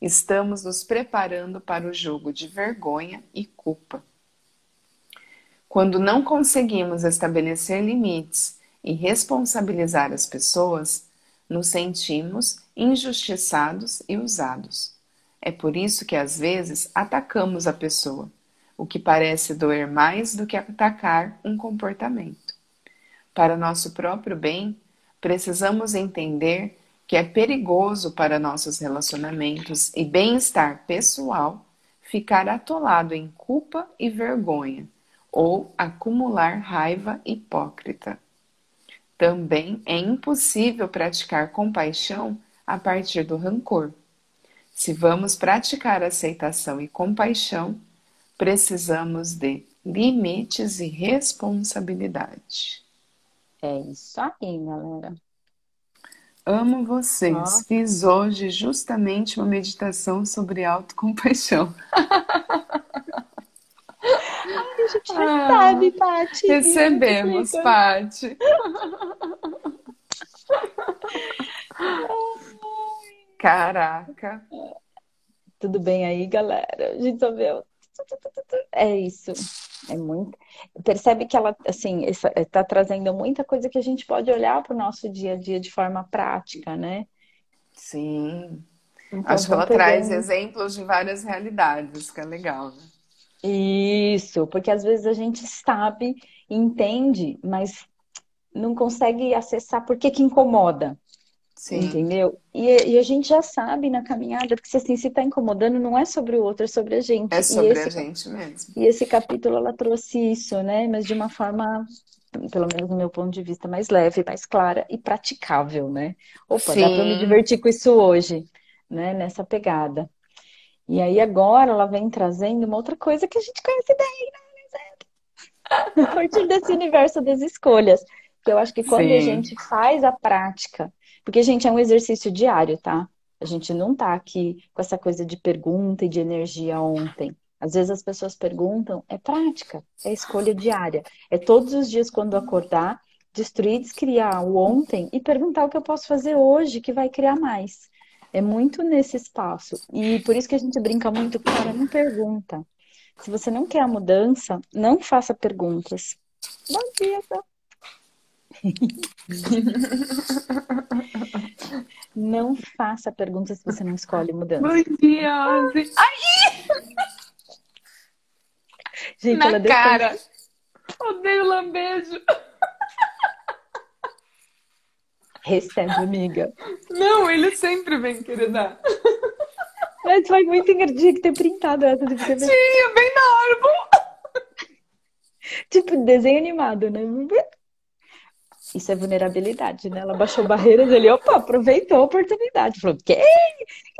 estamos nos preparando para o jogo de vergonha e culpa. Quando não conseguimos estabelecer limites e responsabilizar as pessoas, nos sentimos injustiçados e usados. É por isso que às vezes atacamos a pessoa, o que parece doer mais do que atacar um comportamento. Para nosso próprio bem, precisamos entender que é perigoso para nossos relacionamentos e bem-estar pessoal ficar atolado em culpa e vergonha ou acumular raiva hipócrita. Também é impossível praticar compaixão a partir do rancor. Se vamos praticar aceitação e compaixão, precisamos de limites e responsabilidade. É isso aí, galera. Amo vocês. Fiz hoje justamente uma meditação sobre autocompaixão. Ai, a gente recebe, ah, Paty. Recebemos, Paty. Caraca. Tudo bem aí, galera? A gente só. É isso. É muito. Percebe que ela, assim, está trazendo muita coisa que a gente pode olhar para o nosso dia a dia de forma prática, né? Sim. Então, Acho que ela pegando... traz exemplos de várias realidades, que é legal, né? Isso, porque às vezes a gente sabe, entende, mas não consegue acessar por que que incomoda. Sim. Entendeu? E, e, a gente já sabe na caminhada, porque assim, se está incomodando, não é sobre o outro, é sobre a gente. É sobre esse, a gente mesmo. E esse capítulo ela trouxe isso, né? Mas de uma forma, pelo menos do meu ponto de vista, mais leve, mais clara e praticável, né? Opa, Sim. dá para me divertir com isso hoje, né? Nessa pegada. E aí agora ela vem trazendo uma outra coisa que a gente conhece bem, né? A partir desse universo das escolhas. Que eu acho que quando Sim. a gente faz a prática porque, gente, é um exercício diário, tá? A gente não tá aqui com essa coisa de pergunta e de energia ontem. Às vezes as pessoas perguntam, é prática, é escolha diária. É todos os dias quando acordar, destruir, descriar o ontem e perguntar o que eu posso fazer hoje que vai criar mais. É muito nesse espaço. E por isso que a gente brinca muito, cara, não pergunta. Se você não quer a mudança, não faça perguntas. Bom dia, tá? Não faça perguntas se você não escolhe mudança. Bom dia, Ozzy. Ai! Gente, Na ela cara. Odeio lambejo. Recebe, amiga. Não, ele sempre vem querer dar. Mas foi muito engraçado que ter printado essa. Tipo, Tinha, bem na hora. Tipo, desenho animado, né? Isso é vulnerabilidade, né? Ela baixou barreiras ali, opa, aproveitou a oportunidade. Falou, quem?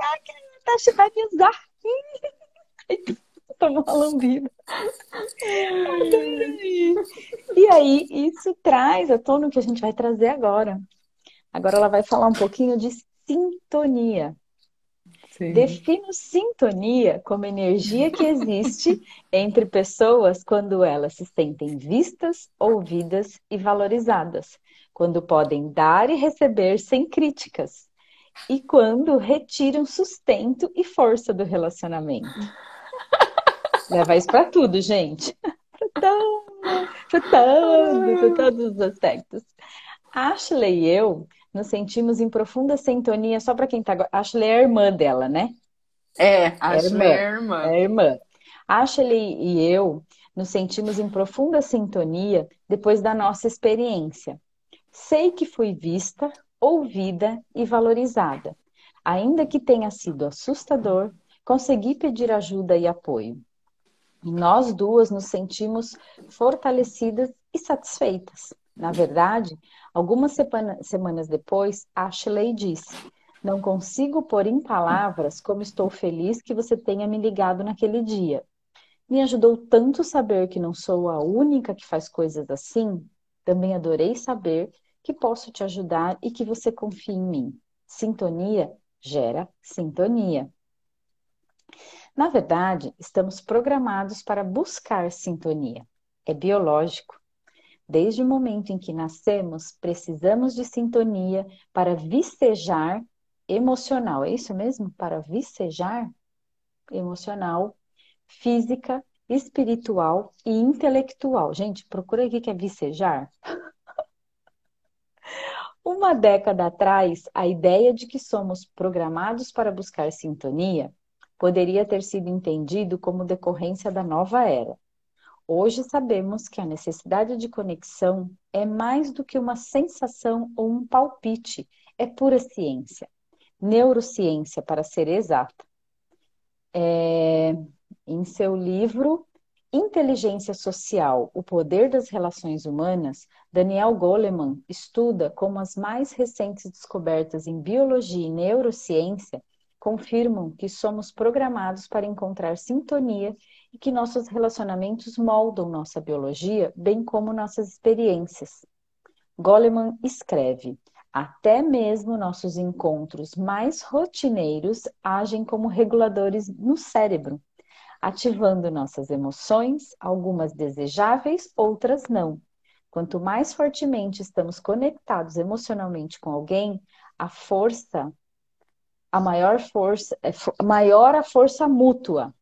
A Tati vai me usar. Tomou uma lambida. E aí, isso traz a tona que a gente vai trazer agora. Agora ela vai falar um pouquinho de sintonia. Sim. Defino sintonia como energia que existe entre pessoas quando elas se sentem vistas, ouvidas e valorizadas, quando podem dar e receber sem críticas, e quando retiram sustento e força do relacionamento. Leva isso para tudo, gente. Para todos os aspectos. Ashley e eu nos sentimos em profunda sintonia, só para quem tá. Ashley é a irmã dela, né? É, é Ashley é a irmã. É a irmã. Ashley e eu nos sentimos em profunda sintonia depois da nossa experiência. Sei que fui vista, ouvida e valorizada. Ainda que tenha sido assustador, consegui pedir ajuda e apoio. E nós duas nos sentimos fortalecidas e satisfeitas. Na verdade, algumas semanas depois, Ashley disse: Não consigo pôr em palavras como estou feliz que você tenha me ligado naquele dia. Me ajudou tanto saber que não sou a única que faz coisas assim. Também adorei saber que posso te ajudar e que você confia em mim. Sintonia gera sintonia. Na verdade, estamos programados para buscar sintonia. É biológico. Desde o momento em que nascemos, precisamos de sintonia para vicejar emocional. É isso mesmo? Para vicejar emocional, física, espiritual e intelectual. Gente, procura aqui que é vicejar. Uma década atrás, a ideia de que somos programados para buscar sintonia poderia ter sido entendido como decorrência da nova era. Hoje sabemos que a necessidade de conexão é mais do que uma sensação ou um palpite, é pura ciência, neurociência para ser exata. É, em seu livro Inteligência Social, o Poder das Relações Humanas, Daniel Goleman estuda como as mais recentes descobertas em biologia e neurociência confirmam que somos programados para encontrar sintonia e que nossos relacionamentos moldam nossa biologia, bem como nossas experiências. Goleman escreve: Até mesmo nossos encontros mais rotineiros agem como reguladores no cérebro, ativando nossas emoções, algumas desejáveis, outras não. Quanto mais fortemente estamos conectados emocionalmente com alguém, a força, a maior força, é maior a força mútua.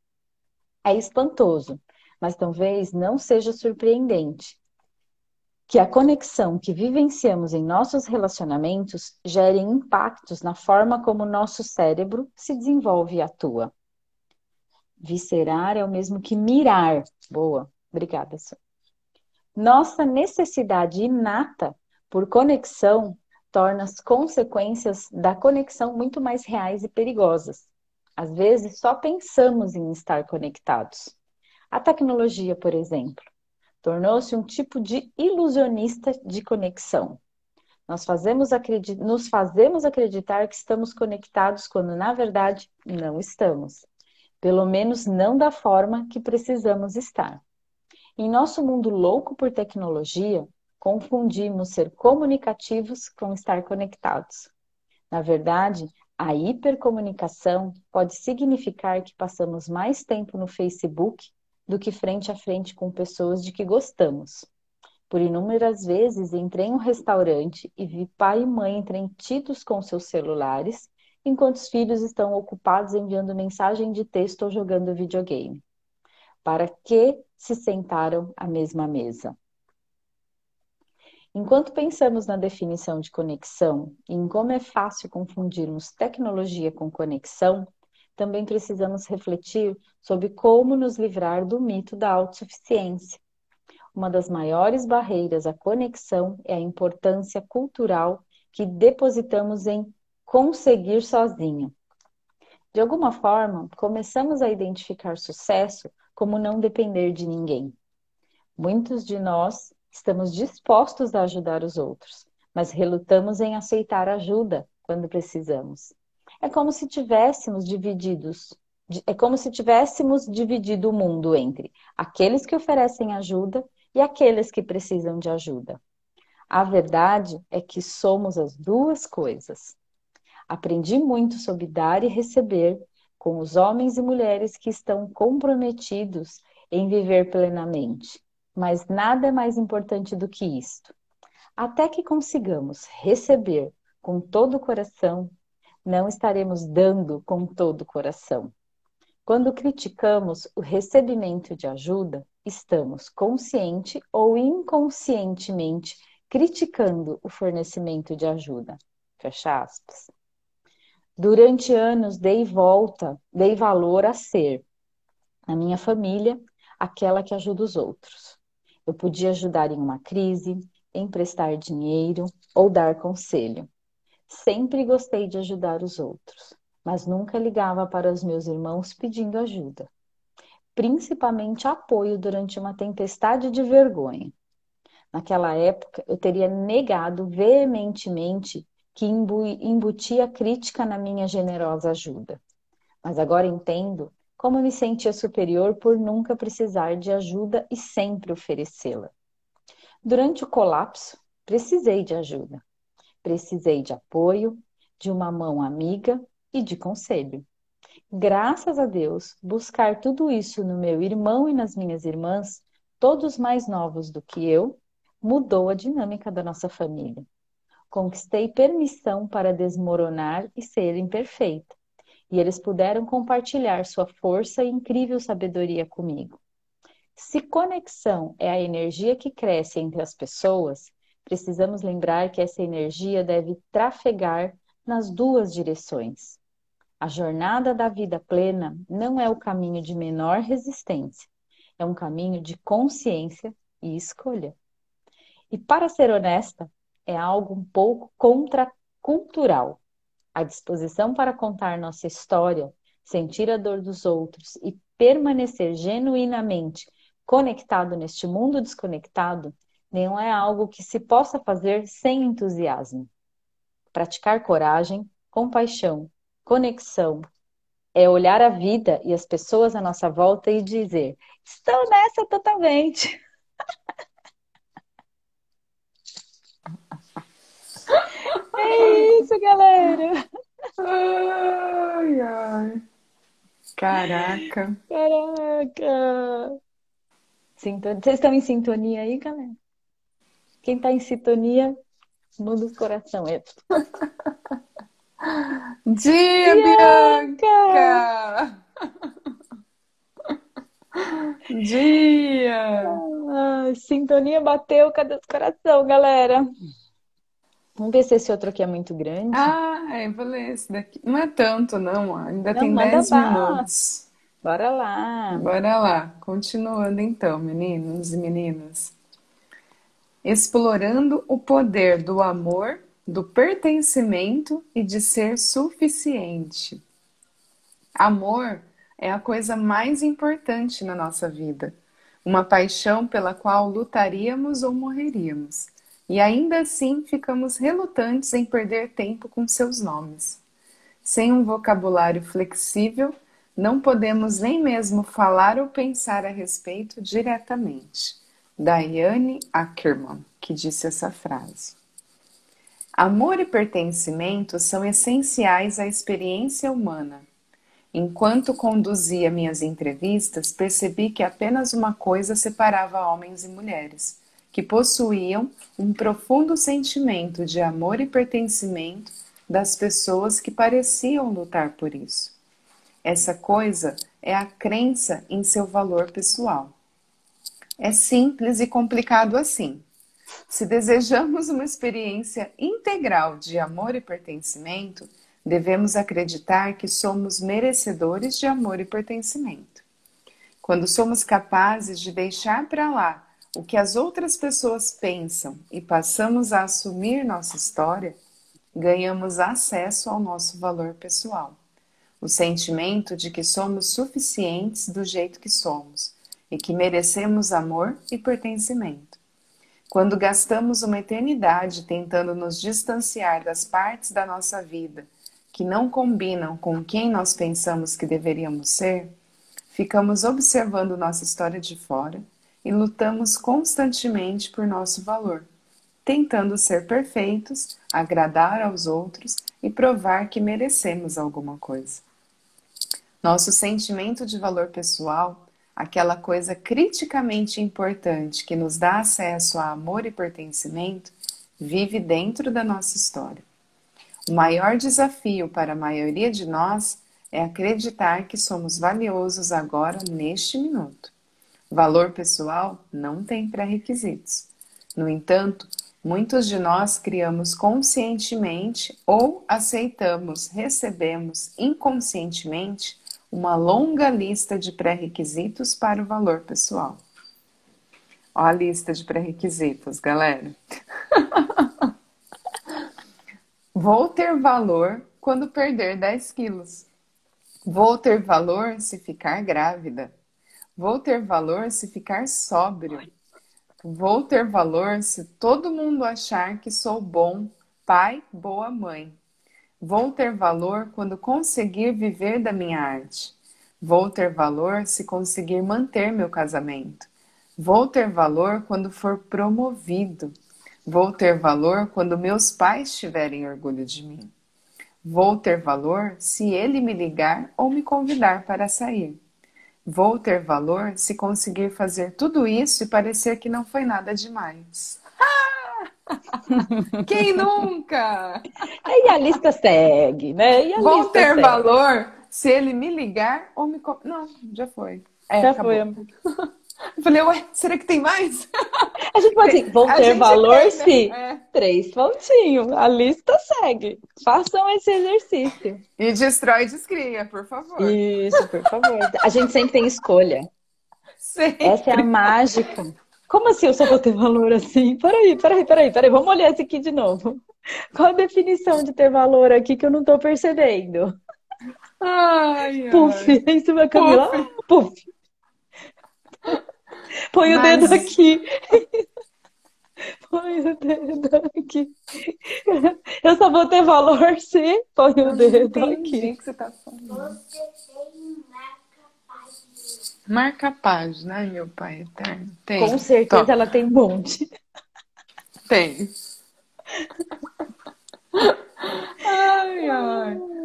É espantoso, mas talvez não seja surpreendente que a conexão que vivenciamos em nossos relacionamentos gere impactos na forma como nosso cérebro se desenvolve e atua. Viscerar é o mesmo que mirar. Boa, obrigada. Nossa necessidade inata por conexão torna as consequências da conexão muito mais reais e perigosas. Às vezes, só pensamos em estar conectados. A tecnologia, por exemplo, Tornou-se um tipo de ilusionista de conexão. Nós fazemos nos fazemos acreditar que estamos conectados quando, na verdade, não estamos. Pelo menos não da forma que precisamos estar. Em nosso mundo louco por tecnologia, confundimos ser comunicativos com estar conectados. Na verdade, a hipercomunicação pode significar que passamos mais tempo no Facebook do que frente a frente com pessoas de que gostamos. Por inúmeras vezes entrei em um restaurante e vi pai e mãe entretidos com seus celulares, enquanto os filhos estão ocupados enviando mensagem de texto ou jogando videogame. Para que se sentaram à mesma mesa? Enquanto pensamos na definição de conexão e em como é fácil confundirmos tecnologia com conexão, também precisamos refletir sobre como nos livrar do mito da autossuficiência. Uma das maiores barreiras à conexão é a importância cultural que depositamos em conseguir sozinho. De alguma forma, começamos a identificar sucesso como não depender de ninguém. Muitos de nós estamos dispostos a ajudar os outros, mas relutamos em aceitar ajuda quando precisamos. É como se tivéssemos divididos, é como se tivéssemos dividido o mundo entre aqueles que oferecem ajuda e aqueles que precisam de ajuda. A verdade é que somos as duas coisas. Aprendi muito sobre dar e receber com os homens e mulheres que estão comprometidos em viver plenamente. Mas nada é mais importante do que isto. Até que consigamos receber com todo o coração, não estaremos dando com todo o coração. Quando criticamos o recebimento de ajuda, estamos consciente ou inconscientemente criticando o fornecimento de ajuda. Fecha aspas. Durante anos dei volta, dei valor a ser, na minha família, aquela que ajuda os outros. Eu podia ajudar em uma crise, emprestar dinheiro ou dar conselho. Sempre gostei de ajudar os outros, mas nunca ligava para os meus irmãos pedindo ajuda, principalmente apoio durante uma tempestade de vergonha. Naquela época, eu teria negado veementemente que embutia crítica na minha generosa ajuda. Mas agora entendo como me sentia superior por nunca precisar de ajuda e sempre oferecê-la. Durante o colapso, precisei de ajuda. Precisei de apoio, de uma mão amiga e de conselho. Graças a Deus, buscar tudo isso no meu irmão e nas minhas irmãs, todos mais novos do que eu, mudou a dinâmica da nossa família. Conquistei permissão para desmoronar e ser imperfeita, e eles puderam compartilhar sua força e incrível sabedoria comigo. Se conexão é a energia que cresce entre as pessoas, precisamos lembrar que essa energia deve trafegar nas duas direções. A jornada da vida plena não é o caminho de menor resistência, é um caminho de consciência e escolha. E para ser honesta, é algo um pouco contracultural. A disposição para contar nossa história, sentir a dor dos outros e permanecer genuinamente conectado neste mundo desconectado não é algo que se possa fazer sem entusiasmo. Praticar coragem, compaixão, conexão é olhar a vida e as pessoas à nossa volta e dizer: estou nessa totalmente. É isso, galera. Ai, ai. Caraca. Caraca. Sintonia. Vocês estão em sintonia aí, galera? Quem está em sintonia, muda o coração. Eu. Dia, Bianca! Dia! Ah, sintonia bateu, cadê o coração, galera? Vamos ver se esse outro aqui é muito grande. Ah, é, vou ler esse daqui. Não é tanto, não. Ainda Não, tem manda 10 bala. minutos. Bora lá. Bora lá. Continuando então, meninos e meninas. Explorando o poder do amor, do pertencimento e de ser suficiente. Amor é a coisa mais importante na nossa vida. Uma paixão pela qual lutaríamos ou morreríamos. E ainda assim ficamos relutantes em perder tempo com seus nomes. Sem um vocabulário flexível, não podemos nem mesmo falar ou pensar a respeito diretamente. Diane Ackerman, que disse essa frase. Amor e pertencimento são essenciais à experiência humana. Enquanto conduzia minhas entrevistas, percebi que apenas uma coisa separava homens e mulheres, que possuíam um profundo sentimento de amor e pertencimento das pessoas que pareciam lutar por isso. Essa coisa é a crença em seu valor pessoal. É simples e complicado assim. Se desejamos uma experiência integral de amor e pertencimento, devemos acreditar que somos merecedores de amor e pertencimento. Quando somos capazes de deixar para lá o que as outras pessoas pensam e passamos a assumir nossa história, ganhamos acesso ao nosso valor pessoal. O sentimento de que somos suficientes do jeito que somos e que merecemos amor e pertencimento. Quando gastamos uma eternidade tentando nos distanciar das partes da nossa vida que não combinam com quem nós pensamos que deveríamos ser, ficamos observando nossa história de fora e lutamos constantemente por nosso valor, tentando ser perfeitos, agradar aos outros e provar que merecemos alguma coisa. Nosso sentimento de valor pessoal, aquela coisa criticamente importante que nos dá acesso a amor e pertencimento, vive dentro da nossa história. O maior desafio para a maioria de nós é acreditar que somos valiosos agora, neste minuto. Valor pessoal não tem pré-requisitos. No entanto, muitos de nós criamos conscientemente ou aceitamos, recebemos inconscientemente uma longa lista de pré-requisitos para o valor pessoal. Ó a lista de pré-requisitos, galera. Vou ter valor quando perder 10 quilos. Vou ter valor se ficar grávida. Vou ter valor se ficar sóbrio. Vou ter valor se todo mundo achar que sou bom pai, boa mãe. Vou ter valor quando conseguir viver da minha arte. Vou ter valor se conseguir manter meu casamento. Vou ter valor quando for promovido. Vou ter valor quando meus pais tiverem orgulho de mim. Vou ter valor se ele me ligar ou me convidar para sair. Vou ter valor se conseguir fazer tudo isso e parecer que não foi nada demais. Quem nunca? E a lista segue, né? Vou ter segue. valor se ele me ligar ou me. Não, já foi. É, Já acabou. foi. Eu falei, ué, será que tem mais? A gente pode dizer, vão ter valor tem, né? É. três pontinhos. A lista segue. Façam esse exercício. E destrói e descria, por favor. Isso, por favor. A gente sempre tem escolha. Sempre. Essa é a mágica. Como assim eu só vou ter valor assim? Peraí, peraí, peraí, peraí. Vamos olhar esse aqui de novo. Qual a definição de ter valor aqui que eu não tô percebendo? Ai, ai. Puf, isso vai Camila. Puf. Põe o Mas- dedo aqui. Põe o dedo aqui. Eu só vou ter valor se põe o dedo entendi aqui. o que você tá falando. Você tem marca-página. Marca a página, ai meu pai eterno. Tem. Com certeza Tó, ela tem um monte. Tem.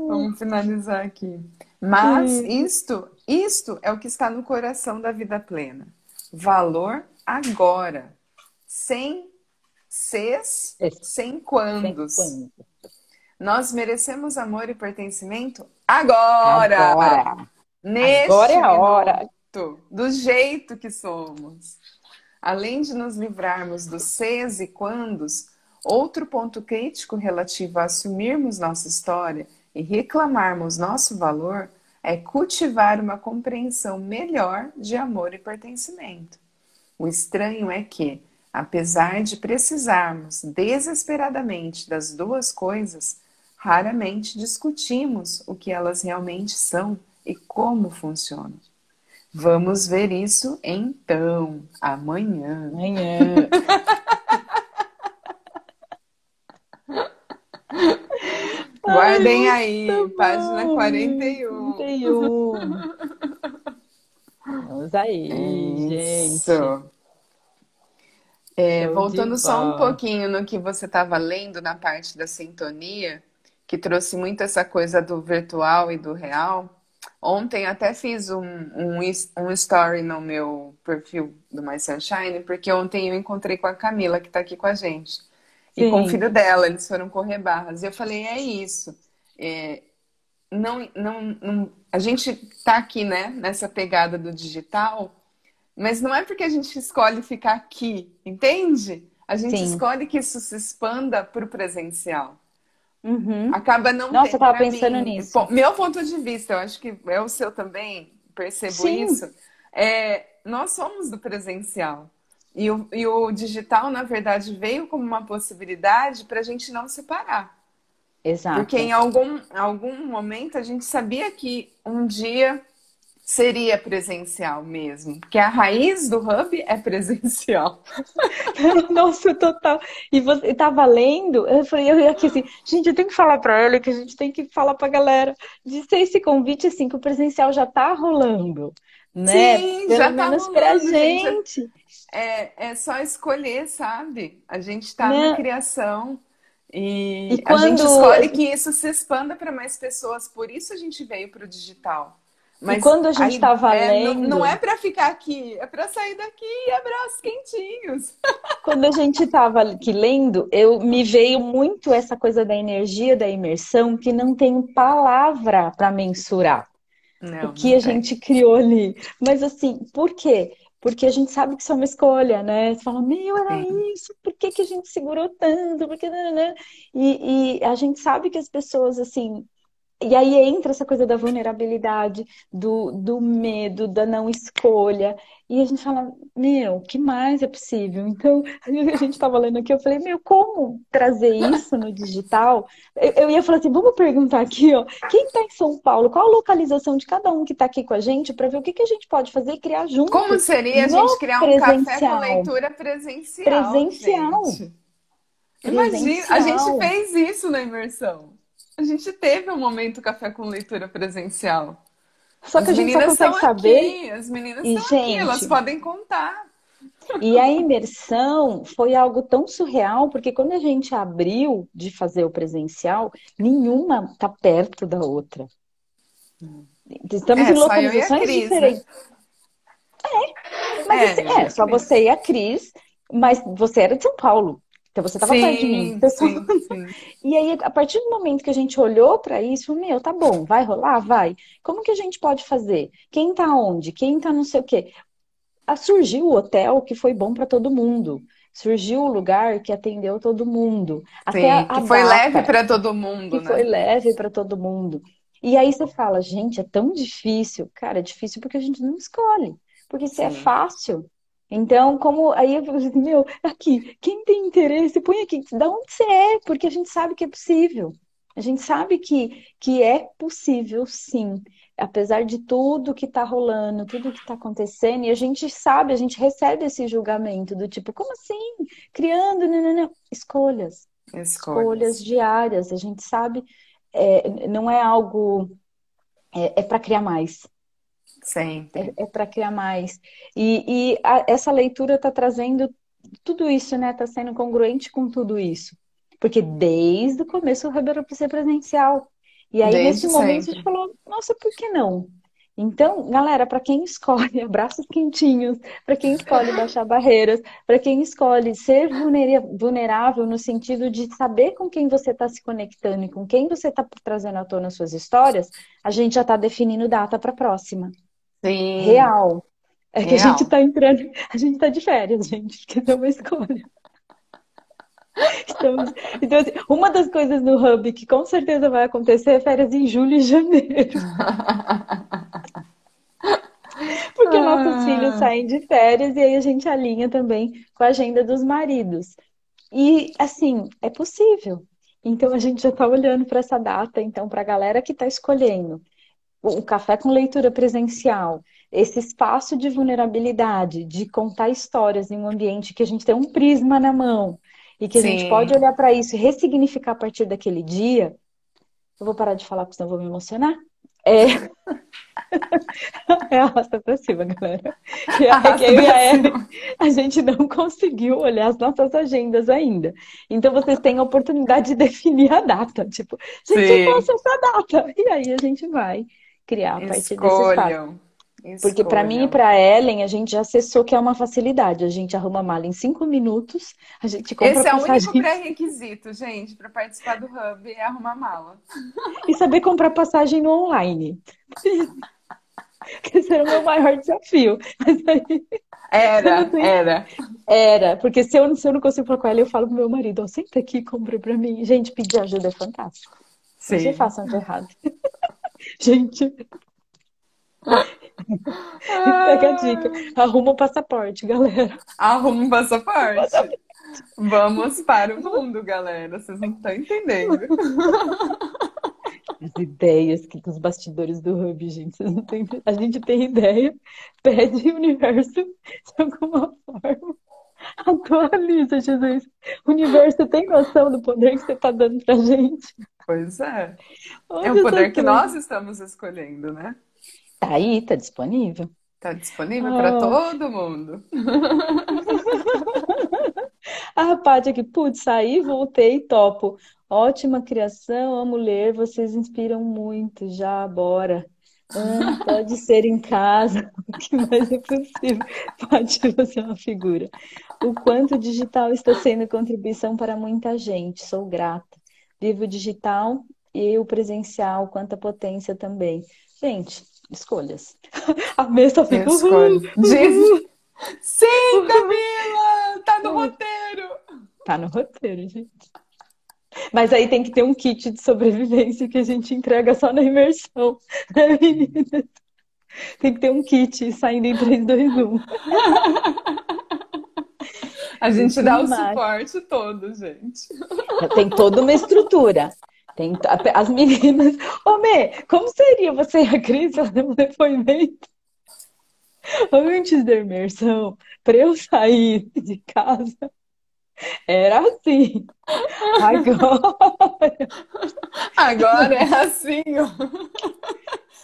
Vamos finalizar aqui. Mas Sim. isto, isto é o que está no coração da vida plena. Valor agora, sem ses, Esse. sem quandos. Quando? Nós merecemos amor e pertencimento agora, Agora. neste Agora é a hora. minuto, do jeito que somos. Além de nos livrarmos dos ses e quandos, outro ponto crítico relativo a assumirmos nossa história e reclamarmos nosso valor é cultivar uma compreensão melhor de amor e pertencimento. O estranho é que, apesar de precisarmos desesperadamente das duas coisas, raramente discutimos o que elas realmente são e como funcionam. Vamos ver isso então amanhã. Amanhã. Guardem aí, Muito página bom. 41. 41. Vamos aí, gente. Isso. É, Show de voltando só um pouquinho no que você estava lendo na parte da sintonia, que trouxe muito essa coisa do virtual e do real. Ontem até fiz um, um, um story no meu perfil do My Sunshine, porque ontem eu encontrei com a Camila, que está aqui com a gente, e com o Sim. filho dela, eles foram correr barras. E eu falei, é isso. É, não, não, não- a gente está aqui, né, nessa pegada do digital, mas não é porque a gente escolhe ficar aqui, entende? A gente Sim. escolhe que isso se expanda para o presencial. Uhum. Acaba não Nossa, eu tava pra pensando mim, nisso. po- meu ponto de vista, eu acho que é o seu também, percebo Sim. isso. É, nós somos do presencial. E o, e o digital, na verdade, veio como uma possibilidade para a gente não separar. Exato. Porque em algum, algum momento a gente sabia que um dia seria presencial mesmo. Porque a raiz do hub é presencial. Nossa, total. E você tava lendo, eu falei, eu aqui assim, gente, eu tenho que falar pra ela que a gente tem que falar pra galera de ser esse convite assim que o presencial já tá rolando, né? Sim, Pelo já tá menos pra rolando, gente. gente. É, é só escolher, sabe? A gente está Né? na criação e, E a gente quando- escolhe que isso se expanda para mais pessoas. Por isso a gente veio para o digital. E quando a gente aí, tava é, não, lendo- não é para ficar aqui, é para sair daqui e abraços quentinhos. Quando a gente tava aqui lendo, eu me veio muito essa coisa da energia da imersão que não tem palavra para mensurar. Não, o que a gente criou ali. Mas assim, por quê? Porque a gente sabe que isso é uma escolha, né? Você fala, meu, era Sim. isso, por que que a gente segurou tanto? Por que... nananã? E, e a gente sabe que as pessoas, assim. E aí entra essa coisa da vulnerabilidade, do, do medo, da não escolha. E a gente fala, meu, o que mais é possível? Então, a gente estava lendo aqui, eu falei, meu, como trazer isso no digital? Eu, eu ia falar assim, vamos perguntar aqui, ó, quem está em São Paulo? Qual a localização de cada um que está aqui com a gente para ver o que, que a gente pode fazer e criar junto? Como seria a gente criar um café com presencial. leitura presencial? Presencial. gente? Imagina, a Presencial. gente fez isso na imersão. A gente teve um momento café com leitura presencial. Só que a As gente só meninas consegue estão saber. aqui, as meninas E, estão aqui, gente, elas podem contar. E a imersão foi algo tão surreal, porque quando a gente abriu de fazer o presencial, nenhuma está perto da outra. Estamos É, em a localizações Cris, né? diferentes. É, mas É, assim, é, a só você e a Cris, mas você era de São Paulo. Então você estava perto de mim. Pessoal, sim, sim. E aí, a partir do momento que a gente olhou para isso, meu, tá bom, vai rolar? Vai. Como que a gente pode fazer? Quem tá onde? Quem tá não sei o quê? Ah, Surgiu o hotel que foi bom para todo mundo. Surgiu o lugar que atendeu todo mundo. Até Sim, a, a que foi data leve para todo mundo, que né? foi leve para todo mundo. E aí você fala, gente, é tão difícil. Cara, é difícil porque a gente não escolhe. Porque se é fácil. Então, como aí eu falei assim, meu, aqui, quem tem interesse, põe aqui, da onde você é, porque a gente sabe que é possível. A gente sabe que, que é possível, sim. Apesar de tudo que está rolando, tudo que está acontecendo, e a gente sabe, a gente recebe esse julgamento do tipo, como assim? Criando, não, não, não. Escolhas Escolhas. escolhas diárias. A gente sabe, é, não é algo. É, é para criar mais. Sempre. É, é para criar mais. E, e a- essa leitura está trazendo tudo isso, né? Está sendo congruente com tudo isso. Porque desde o começo o para ser presencial. E aí, Desde nesse momento, a gente falou, nossa, por que não? Então, galera, para quem escolhe abraços quentinhos, para quem escolhe baixar barreiras, para quem escolhe ser vulnerável no sentido de saber com quem você está se conectando e com quem você está trazendo à tona suas histórias, a gente já está definindo data para a próxima. Sim. Real. É que a Real. gente está entrando, a gente está de férias, gente, porque é uma escolha. Estamos- Então, assim, uma das coisas no Hub que com certeza vai acontecer é férias em julho e janeiro. Porque nossos Ah. filhos saem de férias e aí a gente alinha também com a agenda dos maridos. E assim, é possível. Então a gente já está olhando para essa data, então, para a galera que está escolhendo o café com leitura presencial, esse espaço de vulnerabilidade, de contar histórias em um ambiente que a gente tem um prisma na mão e que a gente Sim. pode olhar para isso e ressignificar a partir daquele dia. Eu vou parar de falar, porque senão eu vou me emocionar. É, é arrasta pra cima, galera. A e pra a a gente não conseguiu olhar as nossas agendas ainda. Então vocês têm a oportunidade de definir a data. Tipo, gente, Sim. eu posso essa data. E aí a gente vai criar a partir desse espaço. Escolham. Porque para mim e Escolham. para Ellen, a gente já acessou que é uma facilidade. A gente arruma a mala em cinco minutos, a gente compra Esse é o único pré-requisito, gente, para participar do Hub é arrumar mala. e saber comprar passagem no online. Esse era o meu maior desafio. Aí Era, tenho- era. era, porque se eu, se eu não consigo falar com ela, eu falo pro meu marido, ó, senta aqui e compra pra mim. Gente, pedir ajuda é fantástico. Não Sim. façam de errado. Gente, pega a dica. Arruma o passaporte, galera. Arruma um passaporte. Vamos para o mundo, galera. Vocês não estão entendendo. As ideias que dos bastidores do Hub, gente, vocês não têm... A gente tem ideia, pede o universo de alguma forma. Atualiza, Jesus. O universo tem noção do poder que você está dando pra gente. Pois é. É Onde o poder essa que nós estamos escolhendo, né? Tá aí, tá disponível. Tá disponível Ah. para todo mundo. A Paty aqui, putz, saí, voltei, topo. Ótima criação, amo ler, vocês inspiram muito, já, bora. Ah, pode ser em casa, o que mais é possível. Paty, você é uma figura. O quanto o digital está sendo contribuição para muita gente, sou grata. Vivo o digital e o presencial, quanta potência também. Gente, escolhas. A mesa fica. Escolhe. uhul, Diz-. Sim, Camila! Tá no roteiro! Tá no roteiro, gente. Mas aí tem que ter um kit de sobrevivência que a gente entrega só na imersão, né, meninas? Tem que ter um kit saindo em 3, 2, 1. A gente dá o suporte todo, gente. Tem toda uma estrutura. Tem as meninas. Ô, Mê, como seria você e a Cris fazer um depoimento antes da imersão? Para eu sair de casa, era assim. Agora, Agora é assim, ó.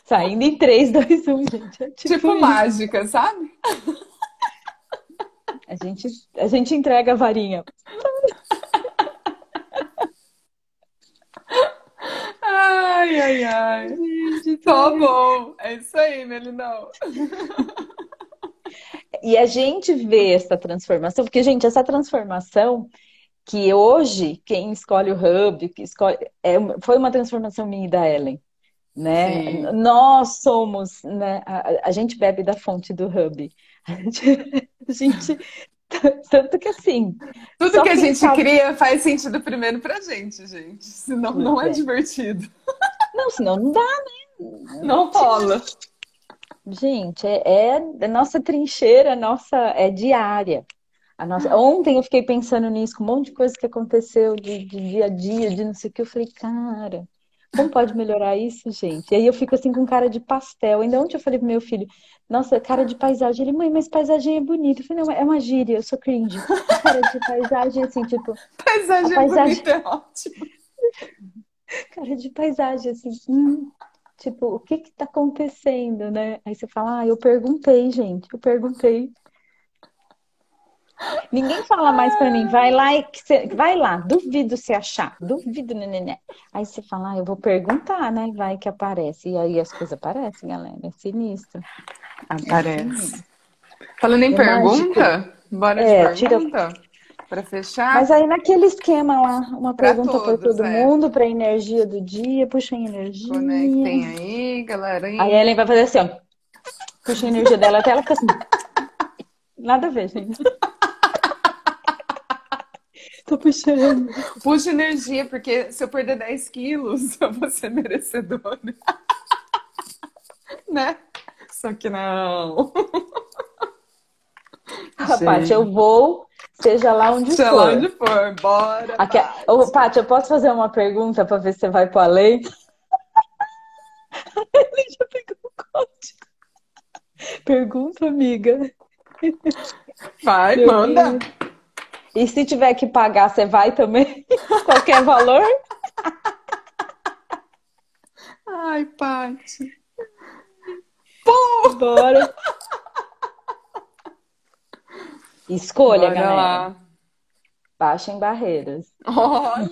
saindo em 3, 2, 1, gente. É tipo Tipo mágica, sabe? A gente, a gente entrega a varinha. Ai, ai, ai. Tá bom. É isso aí, Melinão. E a gente vê essa transformação, porque, gente, essa transformação que hoje quem escolhe o Hub, que escolhe, é, foi uma transformação minha e da Ellen, né? Sim. Nós somos, né? A, a gente bebe da fonte do Hub. A gente, a gente- tanto que assim, Tudo que a gente sabe. cria faz sentido primeiro pra gente, gente. Senão não é É. divertido. não, senão não dá, Não rola. Gente, é, é a nossa trincheira, nossa, é diária. A nossa... Ontem eu fiquei pensando nisso, com um monte de coisa que aconteceu de, de dia a dia, de não sei o que. Eu falei, cara, como pode melhorar isso, gente? E aí eu fico assim com cara de pastel. Ainda ontem eu falei pro meu filho, nossa, cara de paisagem. Ele, mãe, mas paisagem é bonita. Eu falei, não, é uma gíria, eu sou cringe. Cara de paisagem, assim, tipo, Paisagem, paisagem- bonita é ótimo. cara de paisagem, assim, hum, tipo, o que que tá acontecendo, né? Aí você fala, ah, eu perguntei, gente, eu perguntei. Ninguém fala mais pra mim, vai lá e cê- vai lá, duvido se achar, duvido, né, né, né. Aí você fala, ah, eu vou perguntar, né? Vai que aparece. E aí as coisas aparecem, galera. É sinistro. Aparece. Falando em É pergunta, bora de É, tira- pergunta? Pra fechar? Mas aí naquele esquema lá, uma Pra pergunta para todo é. mundo, para energia do dia, puxa a energia. Conectem aí, galerinha. Aí a Ellen vai fazer assim, ó. Puxa a energia dela até ela ficar assim. Nada a ver, gente. Tô puxando. Puxa energia, porque se eu perder 10 quilos, eu vou ser merecedora. né? Só que não. Ah, Paty, eu vou, seja lá onde Seja for. lá onde for, bora. Aqui, Paty. ô, Paty, eu posso fazer uma pergunta para ver se você vai pro além? Ele já pegou o código. Pergunta, amiga. Vai, Meu manda. Deus. E se tiver que pagar, você vai também? Qualquer valor? Ai, Paty. Bora. Escolha, Bora galera. lá. Baixem barreiras. Olha,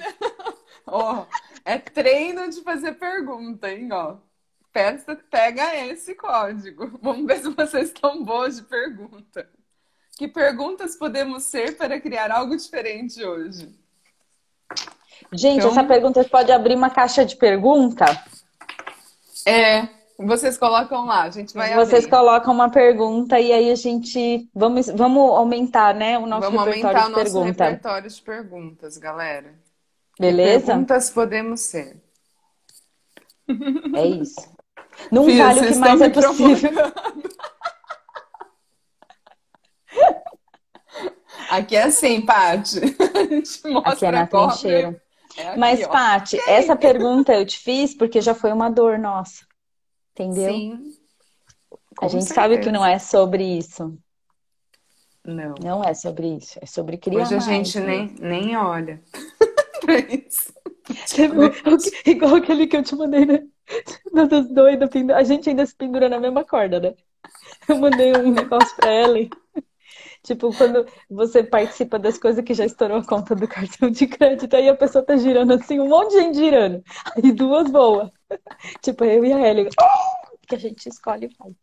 ó, é treino de fazer pergunta, hein, ó. Pega esse código. Vamos ver se vocês estão boas de pergunta. Que perguntas podemos ser para criar algo diferente hoje? Gente, Então- essa pergunta pode abrir uma caixa de pergunta. É, vocês colocam lá, a gente vai Vocês abrir. colocam uma pergunta e aí a gente vamos, vamos aumentar, né, o nosso Vamos repertório aumentar o de nosso pergunta. repertório de perguntas, galera. Que Beleza? perguntas podemos ser? É isso. Não vale o que mais é possível. Aqui é assim, Paty. A Aqui é na a trincheira. É aqui, Mas, ó. Paty, essa pergunta eu te fiz porque já foi uma dor nossa. Entendeu? Sim. A com gente sabe que certeza. não é sobre isso. Não. Não é sobre isso. É sobre criar Hoje a mais, gente né? nem, nem olha pra isso. Viu? Igual aquele que eu te mandei, né? Das doidas, a gente ainda se pendura na mesma corda, né? Eu mandei um negócio pra ela. e- Tipo, quando você participa das coisas que já estourou a conta do cartão de crédito, aí a pessoa tá girando assim, um monte de gente girando. Aí duas voam. Tipo, eu e a Ellie. Que a gente escolhe e faz.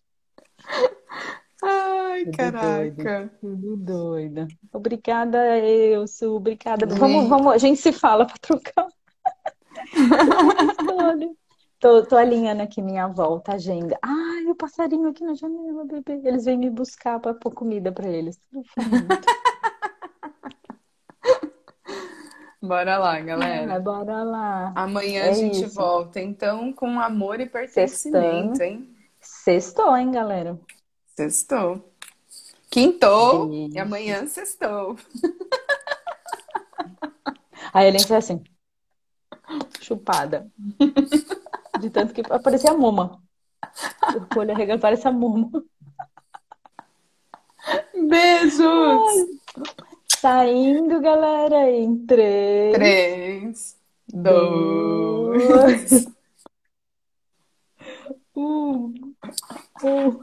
Ai, Tudo caraca. Tudo doida. Obrigada, Elcio. Obrigada. Vamos, vamos, a gente se fala pra trocar. Olha. Tô, tô alinhando aqui minha volta, agenda. Ai, o passarinho aqui na janela, bebê. Eles vêm me buscar pra pôr comida pra eles. Bora lá, galera. bora lá. Amanhã É a gente isso. volta, então, com amor e pertencimento, hein? Sextou, hein, galera? Sextou. Quintou Isso. e amanhã sextou. Aí ele entra assim, chupada. De tanto que parecia a Moma. O olho arregado parece a Moma. Beijos! Saindo, galera, em três, Três, dois. dois, um, um.